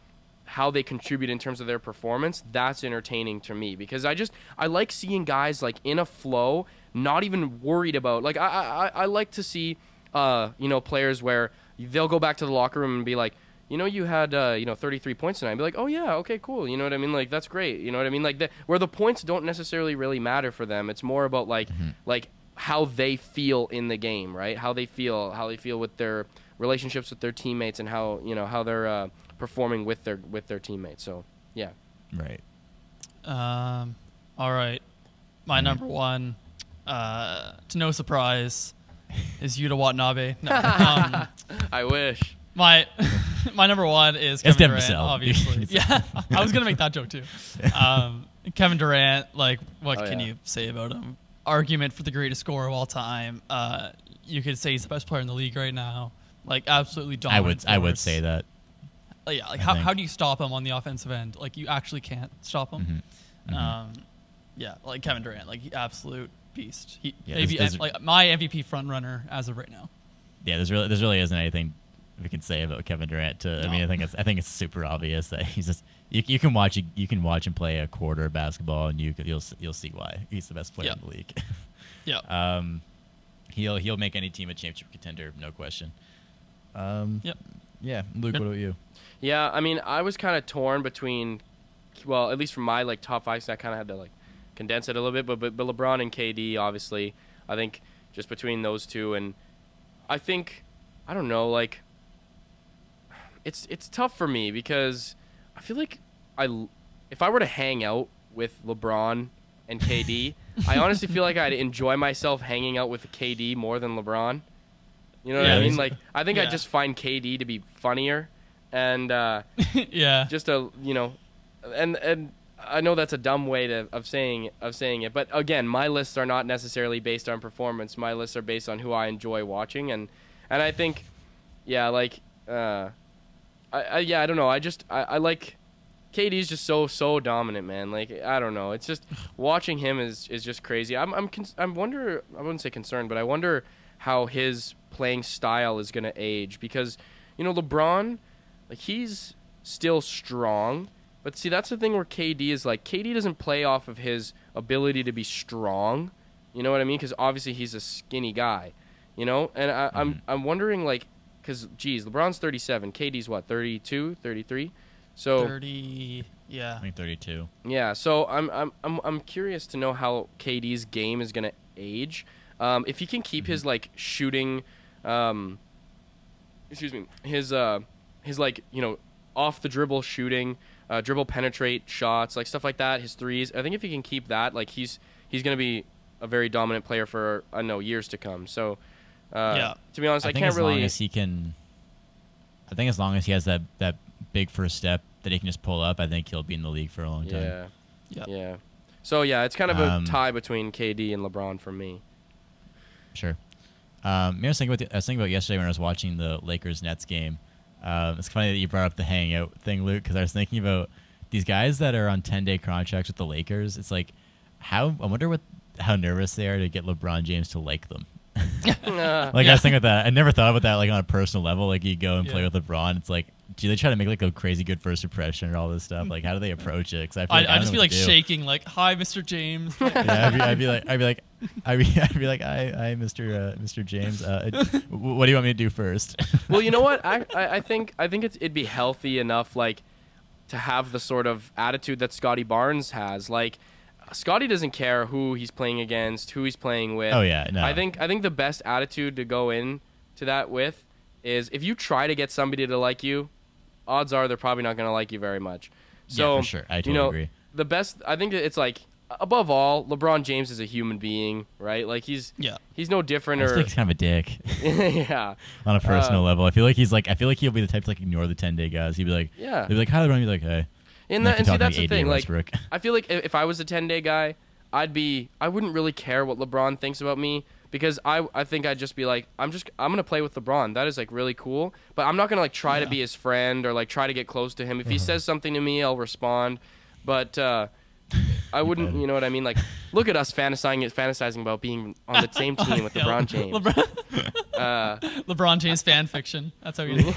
how they contribute in terms of their performance. That's entertaining to me because I just I like seeing guys like in a flow, not even worried about like I I, I like to see uh you know players where they'll go back to the locker room and be like you know you had uh, you know 33 points tonight. I'd be like, oh yeah, okay, cool. You know what I mean? Like that's great. You know what I mean? Like the, where the points don't necessarily really matter for them. It's more about like like how they feel in the game, right? How they feel, how they feel with their relationships with their teammates, and how you know how they're uh, performing with their with their teammates. So yeah, Right. Um, all right. My number one, uh, to no surprise, is Yuta Watanabe. No, um, I wish. my my number one is Kevin Durant. Vassell. Obviously, yeah. I was gonna make that joke too. Um, Kevin Durant, like, what Oh, can yeah. you say about him? Argument for the greatest scorer of all time. Uh, you could say he's the best player in the league right now. Like, absolutely dominant. I dominant. would I would say that. Uh, yeah, like I how, think. how do you stop him on the offensive end? Like you actually can't stop him. Mhm. Um, yeah, like Kevin Durant, like absolute beast. He Yeah, there's- there's- like my MVP front runner as of right now. Yeah, there's really there's really isn't anything we can say about Kevin Durant. To, I mean, I think it's I think it's super obvious that he's just you, you can watch you can watch him play a quarter of basketball and you you'll you'll see why he's the best player Yeah. in the league. Yeah, um, he'll he'll make any team a championship contender, no question. Um, Yep. Yeah, Luke, Yep. what about you? Yeah, I mean, I was kind of torn between, well, at least for my like top five, so I kind of had to like condense it a little bit. But, but but LeBron and KD, obviously, I think just between those two, and I think I don't know, like it's it's tough for me because I feel like I if I were to hang out with LeBron and KD, I honestly feel like I'd enjoy myself hanging out with KD more than LeBron. You know what Yeah, I mean? Like I think I just find KD to be funnier and uh, yeah, just a you know, and and I know that's a dumb way to of saying of saying it, but again, my lists are not necessarily based on performance. My lists are based on who I enjoy watching, and and I think, yeah, like, uh, I, I yeah, I don't know. I just I, I like. KD's just so so dominant, man. Like I don't know. It's just watching him is is just crazy. I'm I'm con- I'm wonder I wouldn't say concerned, but I wonder how his playing style is gonna age because you know LeBron, like he's still strong, but see that's the thing where KD is like KD doesn't play off of his ability to be strong. You know what I mean? Because obviously he's a skinny guy, you know. And I, I'm I'm wondering like, because geez, LeBron's 37, KD's what 32, 33. So thirty. Yeah, I think 32. yeah, so I'm I'm I'm I'm curious to know how KD's game is gonna age. Um, if he can keep his like shooting, um, excuse me, his uh, his like you know off the dribble shooting, uh, dribble penetrate shots, like stuff like that. His threes. I think if he can keep that, like he's he's gonna be a very dominant player for I don't know years to come. So uh, Yeah. to be honest, I, I think can't as really. long as he can, I think as long as he has that that big first step that he can just pull up, I think he'll be in the league for a long time. yeah, yeah, yeah. So yeah, it's kind of a Um, tie between KD and LeBron for me. Sure. Um, I was thinking about the, I was thinking about yesterday when I was watching the Lakers Nets game. Um, it's funny that you brought up the hangout thing, Luke, because I was thinking about these guys that are on ten day contracts with the Lakers. It's like how I wonder what how nervous they are to get LeBron James to like them. Like I was thinking about that. I never thought about that like on a personal level. Like you go and play Yeah. with LeBron. It's like, do they try to make like a crazy good first impression and all this stuff? Like how do they approach it? Because I feel I like I I just know be like shaking, like, "Hi, Mr. James." Like, yeah, I'd be, I'd be like, I'd be like, I'd be, I'd be like, I, I, Mr. Uh, Mr. James, uh, what do you want me to do first? well, you know what? I, I, I think I think it's, it'd be healthy enough, like, to have the sort of attitude that Scottie Barnes has. Like, Scottie doesn't care who he's playing against, who he's playing with. oh yeah, no. I think I think the best attitude to go in to that with is if you try to get somebody to like you, odds are they're probably not going to like you very much. So yeah, for sure. I totally you know, agree. the best. I think it's like above all, LeBron James is a human being, right? Like he's yeah, he's no different or he's kind of a dick yeah. on a personal Uh, level. I feel like he's like, I feel like he'll be the type to like ignore the ten day guys. He'd be like, Yeah. they'd be like, hi, LeBron. He'd be like, hey. And, that, and see, that's the thing. Like, I feel like if I was a 10 day guy, I'd be, I wouldn't really care what LeBron thinks about me because I, I think I'd just be like, I'm just, I'm going to play with LeBron. That is like really cool. But I'm not going to like try to be his friend or like try to get close to him. If he Uh-huh. says something to me, I'll respond. But, uh, I wouldn't, you know what I mean? Like, look at us fantasizing, fantasizing about being on the same team with LeBron James. LeBron, Uh, LeBron James fan fiction. That's how you.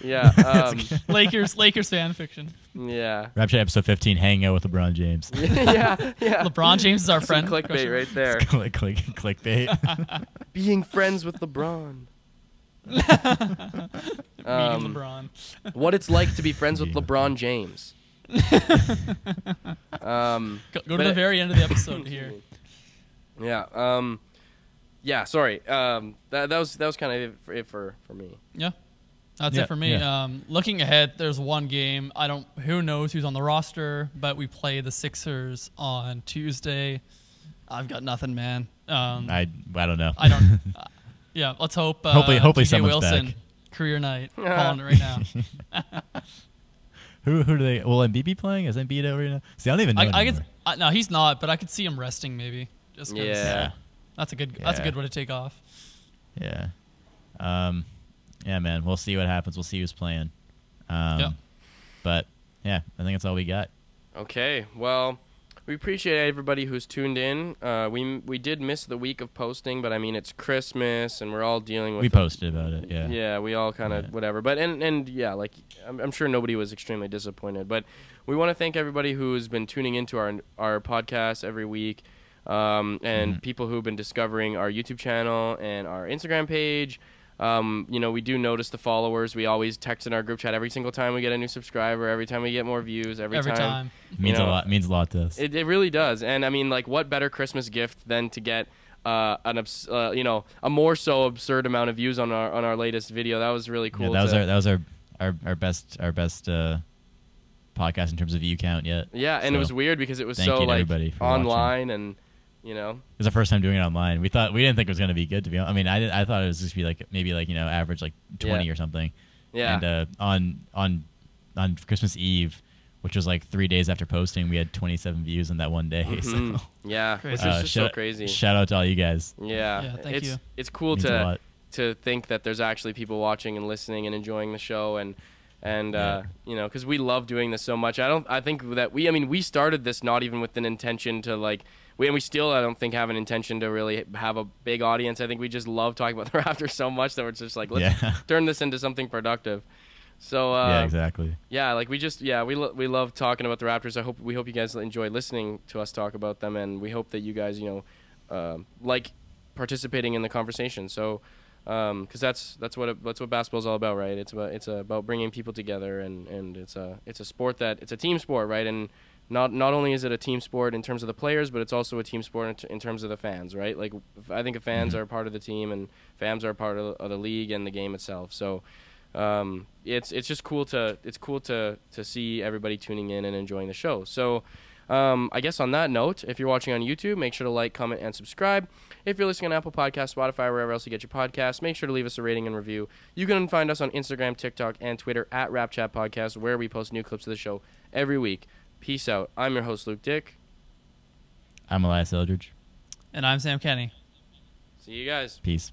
yeah, um, Lakers, Lakers fan fiction. yeah, Rap Chat episode 15, hanging out with LeBron James. yeah, yeah. LeBron James is our Some friend. clickbait Question. right there. click, click, clickbait. Being friends with LeBron. Meeting Um, LeBron. what it's like to be friends with LeBron James. Um, Go, go to the it- very end of the episode here. yeah. Um, yeah. Sorry. Um, that, that was that was kind of it for, it for for me. Yeah. That's Yeah, it for me. yeah. Um, looking ahead, there's one game. I don't. Who knows who's on the roster? But we play the Sixers on Tuesday. I've got nothing, man. Um, I I don't know. I don't. Uh, yeah, let's hope. Uh, Hopefully- hopefully TJ someone's Wilson, back. career night, calling it right now. Who who do they? Will Embiid be playing? Is Embiid over now? See, I don't even know. I, I anymore. could. Uh, no, he's not. But I could see him resting maybe. Just 'cause Yeah. That's a good. That's a good way to take off. Yeah. Um, yeah, man. We'll see what happens. We'll see who's playing. Um, Yeah. But yeah, I think that's all we got. Okay, well, we appreciate everybody who's tuned in. Uh, we we did miss the week of posting, but I mean it's Christmas and we're all dealing with. We posted about it. Yeah. Yeah, we all kind of Yeah. whatever. But and and yeah, like I'm, I'm sure nobody was extremely disappointed. But we want to thank everybody who's been tuning into our our podcast every week, um, and Mhm. people who've been discovering our YouTube channel and our Instagram page. Um, you know, we do notice the followers. We always text in our group chat every single time we get a new subscriber, every time we get more views, every, Every time. Means know, a lot. Means a lot to us. It, it really does. And I mean, like, what better Christmas gift than to get uh, an abs- uh, you know a more so absurd amount of views on our on our latest video? That was really cool. yeah, that was to- our that was our our, our best our best uh, podcast in terms of view count yet. yeah, and it was weird because it was so like everybody for watching. online and you know It was the first time doing it online. We thought we didn't think it was gonna be good to be. honest. I mean, I did, I thought it was just be like maybe like you know average like twenty Yeah. or something. yeah And uh, on on on Christmas Eve, which was like three days after posting, we had 27 views in that one day. Mhm. So yeah, Crazy. which is uh, just so shout- crazy. Shout out to all you guys. yeah, Yeah, thank it's you. it's cool Means to to think that there's actually people watching and listening and enjoying the show and and uh, you know because we love doing this so much i don't i think that we i mean we started this not even with an intention to like we, and we still i don't think have an intention to really have a big audience i think we just love talking about the raptors so much that we're just like let's Yeah. turn this into something productive so uh, yeah, exactly. yeah, like we just yeah we lo- we love talking about the Raptors. I hope we hope you guys enjoy listening to us talk about them, and we hope that you guys you know um like participating in the conversation. So because that's that's what it, that's what basketball's all about, right? It's about it's about bringing people together, and and it's a it's a sport that it's a team sport, right? And not not only is it a team sport in terms of the players, but it's also a team sport in, t- in terms of the fans, right? Like I think the fans Mhm. are part of the team, and fans are part of, of the league and the game itself. So um, it's it's just cool to it's cool to to see everybody tuning in and enjoying the show. So um, I guess on that note, if you're watching on YouTube, make sure to like, comment, and subscribe. If you're listening on Apple Podcasts, Spotify, wherever else you get your podcasts, make sure to leave us a rating and review. You can find us on Instagram, TikTok, and Twitter at Rap Chat Podcast, where we post new clips of the show every week. Peace out. I'm your host, Luke Dick. I'm Elias Eldridge. And I'm Sam Kenny. See you guys. Peace.